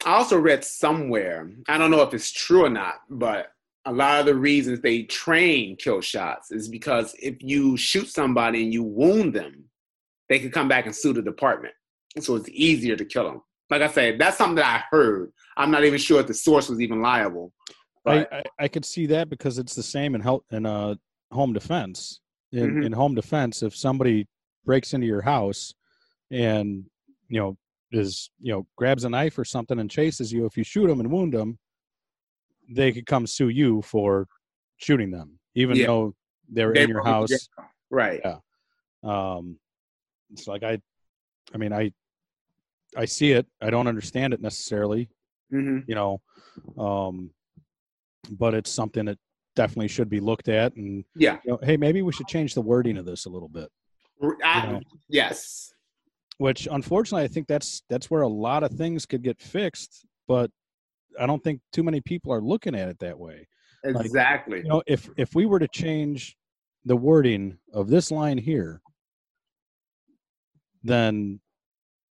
I also read somewhere, I don't know if it's true or not, but a lot of the reasons they train kill shots is because if you shoot somebody and you wound them, they can come back and sue the department. So it's easier to kill them. Like I said, that's something that I heard. I'm not even sure if the source was even liable. I, But I I could see that because it's the same in help in uh home defense. In Mhm. in home defense, if somebody breaks into your house and you know is you know grabs a knife or something and chases you, if you shoot them and wound them, they could come sue you for shooting them, even Yeah. though they're They in your house. right. Yeah. Um, it's like I, I mean I, I see it. I don't understand it necessarily hmm you know um but it's something that definitely should be looked at and Yeah. you know, hey maybe we should change the wording of this a little bit I- You know. Yes. Which unfortunately i think that's that's where a lot of things could get fixed but i don't think too many people are looking at it that way Like, Exactly. you know if if we were to change the wording of this line here then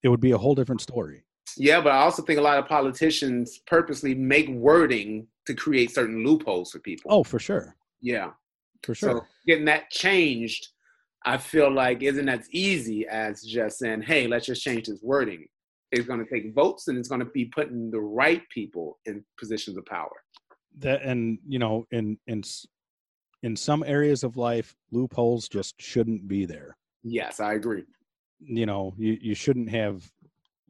it would be a whole different story Yeah, but I also think a lot of politicians purposely make wording to create certain loopholes for people. oh for sure yeah. for sure So getting that changed, I feel like isn't as easy as just saying, "Hey, let's just change this wording." It's going to take votes, and it's going to be putting the right people in positions of power. that and you know in in in some areas of life loopholes just shouldn't be there Yes, I agree. you know you, you shouldn't have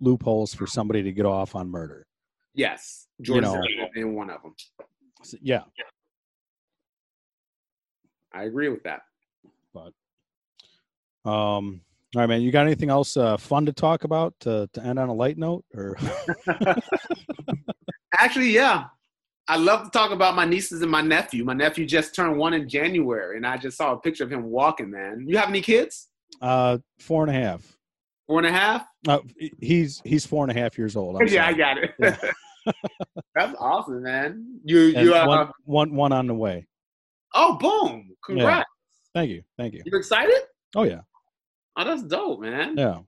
loopholes for somebody to get off on murder. Yes, George know. in one of them. Yeah, I agree with that. Um, all right, man. You got anything else uh, fun to talk about to, to end on a light note? Or Actually, yeah. I love to talk about my nieces and my nephew. My nephew just turned one in January, and I just saw a picture of him walking, man. You have any kids? uh, four and a half. Four and a half? Uh, he's he's four and a half years old. I'm yeah, I got it. Yeah. That's awesome, man. You, you, uh, one, one one on the way. oh, boom. Congrats. Thank you, thank you. You excited? Oh yeah, Oh, that's dope, man. yeah.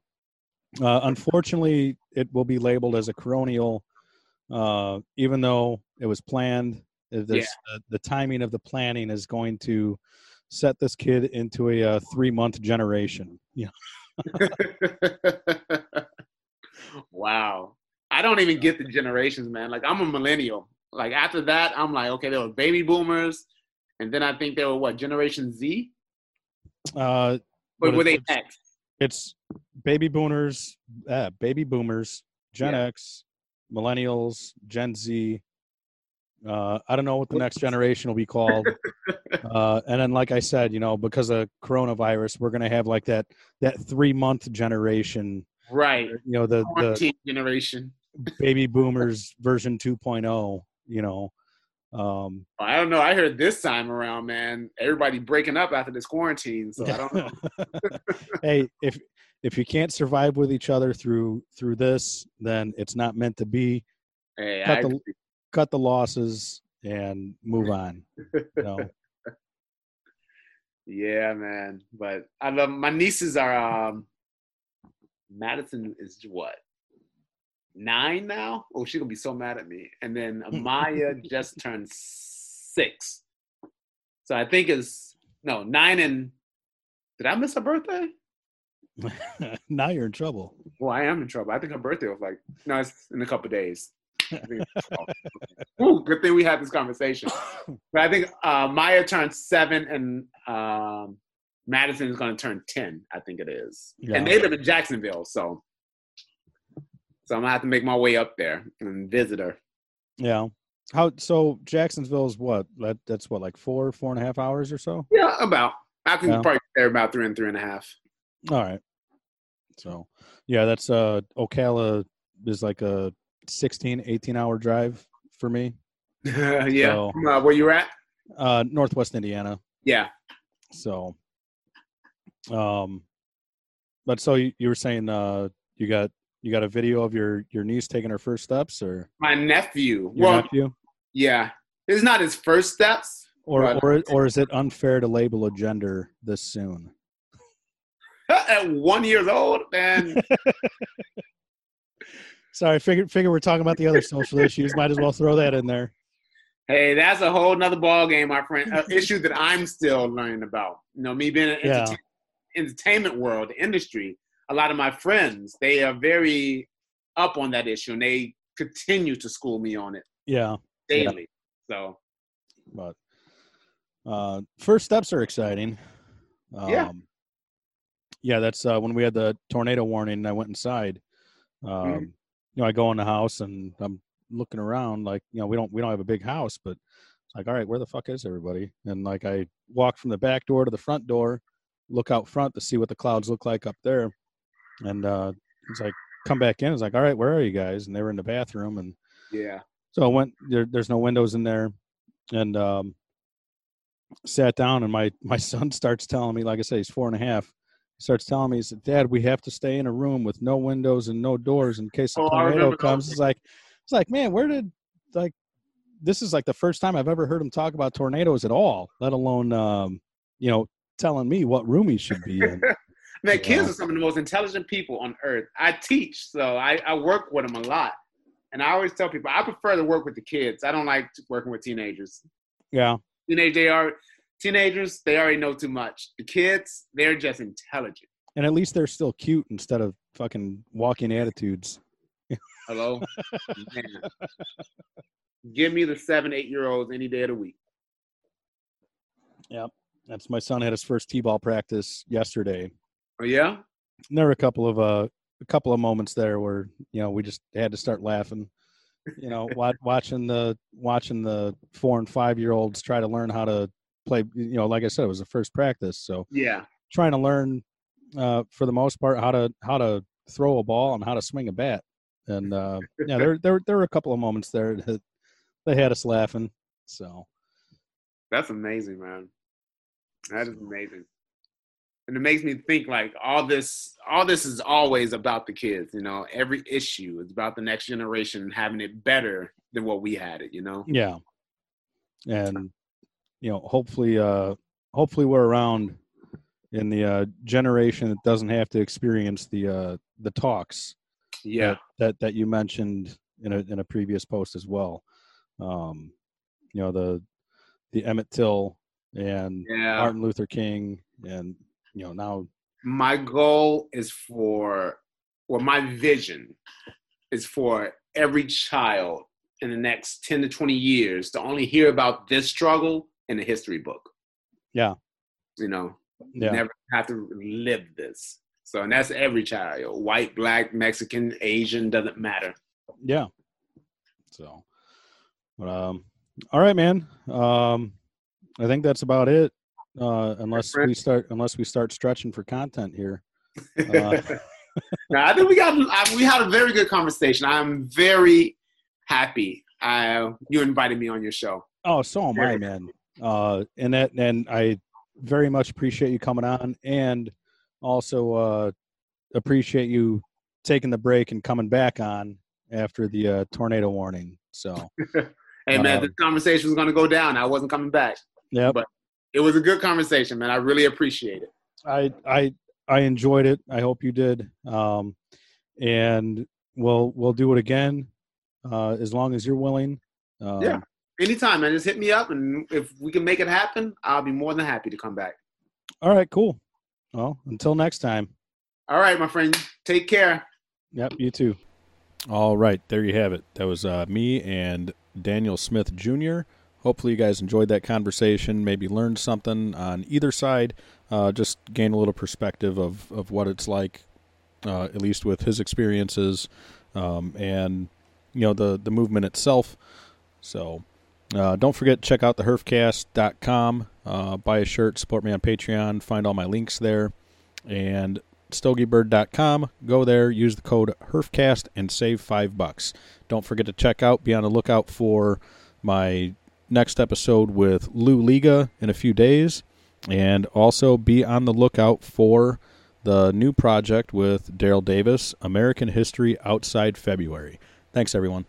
Uh, unfortunately, it will be labeled as a coronial, uh, even though it was planned. uh, This, uh, the timing of the planning is going to set this kid into a uh, three month generation. Yeah. wow. I don't even get the generations, man. Like I'm a millennial. Like after that, I'm like, okay, there were baby boomers, and then I think there were what Generation Z, Uh, But were they it's- it's baby boomers, uh, baby boomers, Gen Yeah. X, millennials, Gen Z. Uh, I don't know what the next generation will be called. uh, and then, like I said, you know, because of coronavirus, we're gonna have like that that three month generation. Right. You know, the the generation. baby boomers version 2.0. You know, um, I don't know. I heard this time around, man, everybody breaking up after this quarantine. So I don't know. hey, if if you can't survive with each other through through this, then it's not meant to be. Hey, Cut I, the cut the losses and move on. You know? yeah, man. But I love my nieces are um Madison is what? Nine now? Oh, she's gonna be so mad at me. And then Maya just turned six. So I think it's no nine and did I miss her birthday? now you're in trouble. Well, I am in trouble. I think her birthday was like no, it's in a couple days. I think it's- Ooh, good thing we had this conversation. But I think uh, Maya turned seven and um, Madison is going to turn ten. I think it is, Yeah. and they live in Jacksonville, so so I'm gonna have to make my way up there and visit her. Yeah. How so? Jacksonville's what? That that's what like four four and a half hours or so. Yeah, about I can Yeah. probably there about three and three and a half. All right. So yeah, that's uh Ocala is like a 16, 18 hour drive for me. yeah, So- uh, where you at? Uh, Northwest Indiana. Yeah, So, um, but so you, you were saying uh you got you got a video of your your niece taking her first steps or my nephew. your well, nephew yeah, it's not his first steps. or or or is it unfair to label a gender this soon? At one years old, man. Sorry, figure figure we're talking about the other social issues. Might as well throw that in there. Hey, that's a whole nother ball game, my friend. An issue that I'm still learning about. You know, me being in the Yeah. entertainment world, industry. A lot of my friends, they are very up on that issue, and they continue to school me on it Yeah, Yeah. daily. So, but uh, first steps are exciting. Um, Yeah. yeah. That's uh, when we had the tornado warning. I went inside. Um, Mhm. You know, I go in the house and I'm looking around. Like, you know, we don't we don't have a big house, but it's like, all right, where the fuck is everybody? And like, I walk from the back door to the front door, look out front to see what the clouds look like up there, and uh, it's like, come back in. It's like, all right, where are you guys? And they were in the bathroom and. yeah. So I went there. There's no windows in there, and um, sat down. And my my son starts telling me, like I say, he's four and a half. He starts telling me, he said, "Dad, we have to stay in a room with no windows and no doors in case a Oh, tornado comes." It's like, it's like, man, where did like this is like the first time I've ever heard him talk about tornadoes at all, let alone um, you know telling me what room he should be in. Man, kids are some of the most intelligent people on earth. I teach, so I, I work with them a lot. And I always tell people I prefer to work with the kids. I don't like working with teenagers. yeah, Teenage, they are teenagers. They already know too much. The kids, they're just intelligent. and at least they're still cute instead of fucking walking attitudes. Hello. Give me the seven, eight year olds any day of the week. Yep. That's my son had his first t-ball practice yesterday. Oh yeah, And there were a couple of uh a couple of moments there where you know we just had to start laughing. You know, watching the watching the four and five year olds try to learn how to play. You know, like I said, it was the first practice, so yeah, trying to learn uh, for the most part how to how to throw a ball and how to swing a bat. And uh, yeah, there there there were a couple of moments there that they had us laughing. So that's amazing, man. That is amazing and it makes me think like all this all this is always about the kids you know? Every issue is about the next generation having it better than what we had it you know? Yeah. And you know hopefully uh hopefully we're around in the uh generation that doesn't have to experience the uh the talks yeah. that that, that you mentioned in a in a previous post as well. Um you know the the emmett till and yeah. martin luther king and you know now my goal is for or my vision is for every child in the next 10 to 20 years to only hear about this struggle in a history book. Yeah. You know yeah. never have to live this. So and that's every child white black mexican asian doesn't matter. Yeah. So but, um all right man. Um i think that's about it uh, unless we start unless we start stretching for content here. Uh, I think we got we had a very good conversation. I'm very happy uh, you invited me on your show. Oh, so am I, man. Uh, and that and I very much appreciate you coming on, and also uh, appreciate you taking the break and coming back on after the uh, tornado warning. So, hey man, um, this conversation was going to go down. I wasn't coming back. Yeah, but it was a good conversation, man. I really appreciate it. I I I enjoyed it. I hope you did. Um, and we'll we'll do it again uh, as long as you're willing. Um, yeah, anytime, man. Just hit me up, and if we can make it happen, I'll be more than happy to come back. All right, cool. Well, until next time. All right, my friend. Take care. Yep, you too. All right, there you have it. That was uh, me and Daniel Smith Jr. Hopefully, you guys enjoyed that conversation, maybe learned something on either side, uh, just gain a little perspective of, of what it's like, uh, at least with his experiences um, and you know the the movement itself. So uh, don't forget check out the herfcast.com, uh, buy a shirt, support me on Patreon, find all my links there, and stogiebird.com. Go there, use the code HERFCAST, and save five bucks. Don't forget to check out, be on the lookout for my next episode with Lou Liga in a few days. And also be on the lookout for the new project with Daryl Davis, American History Outside February. Thanks, everyone.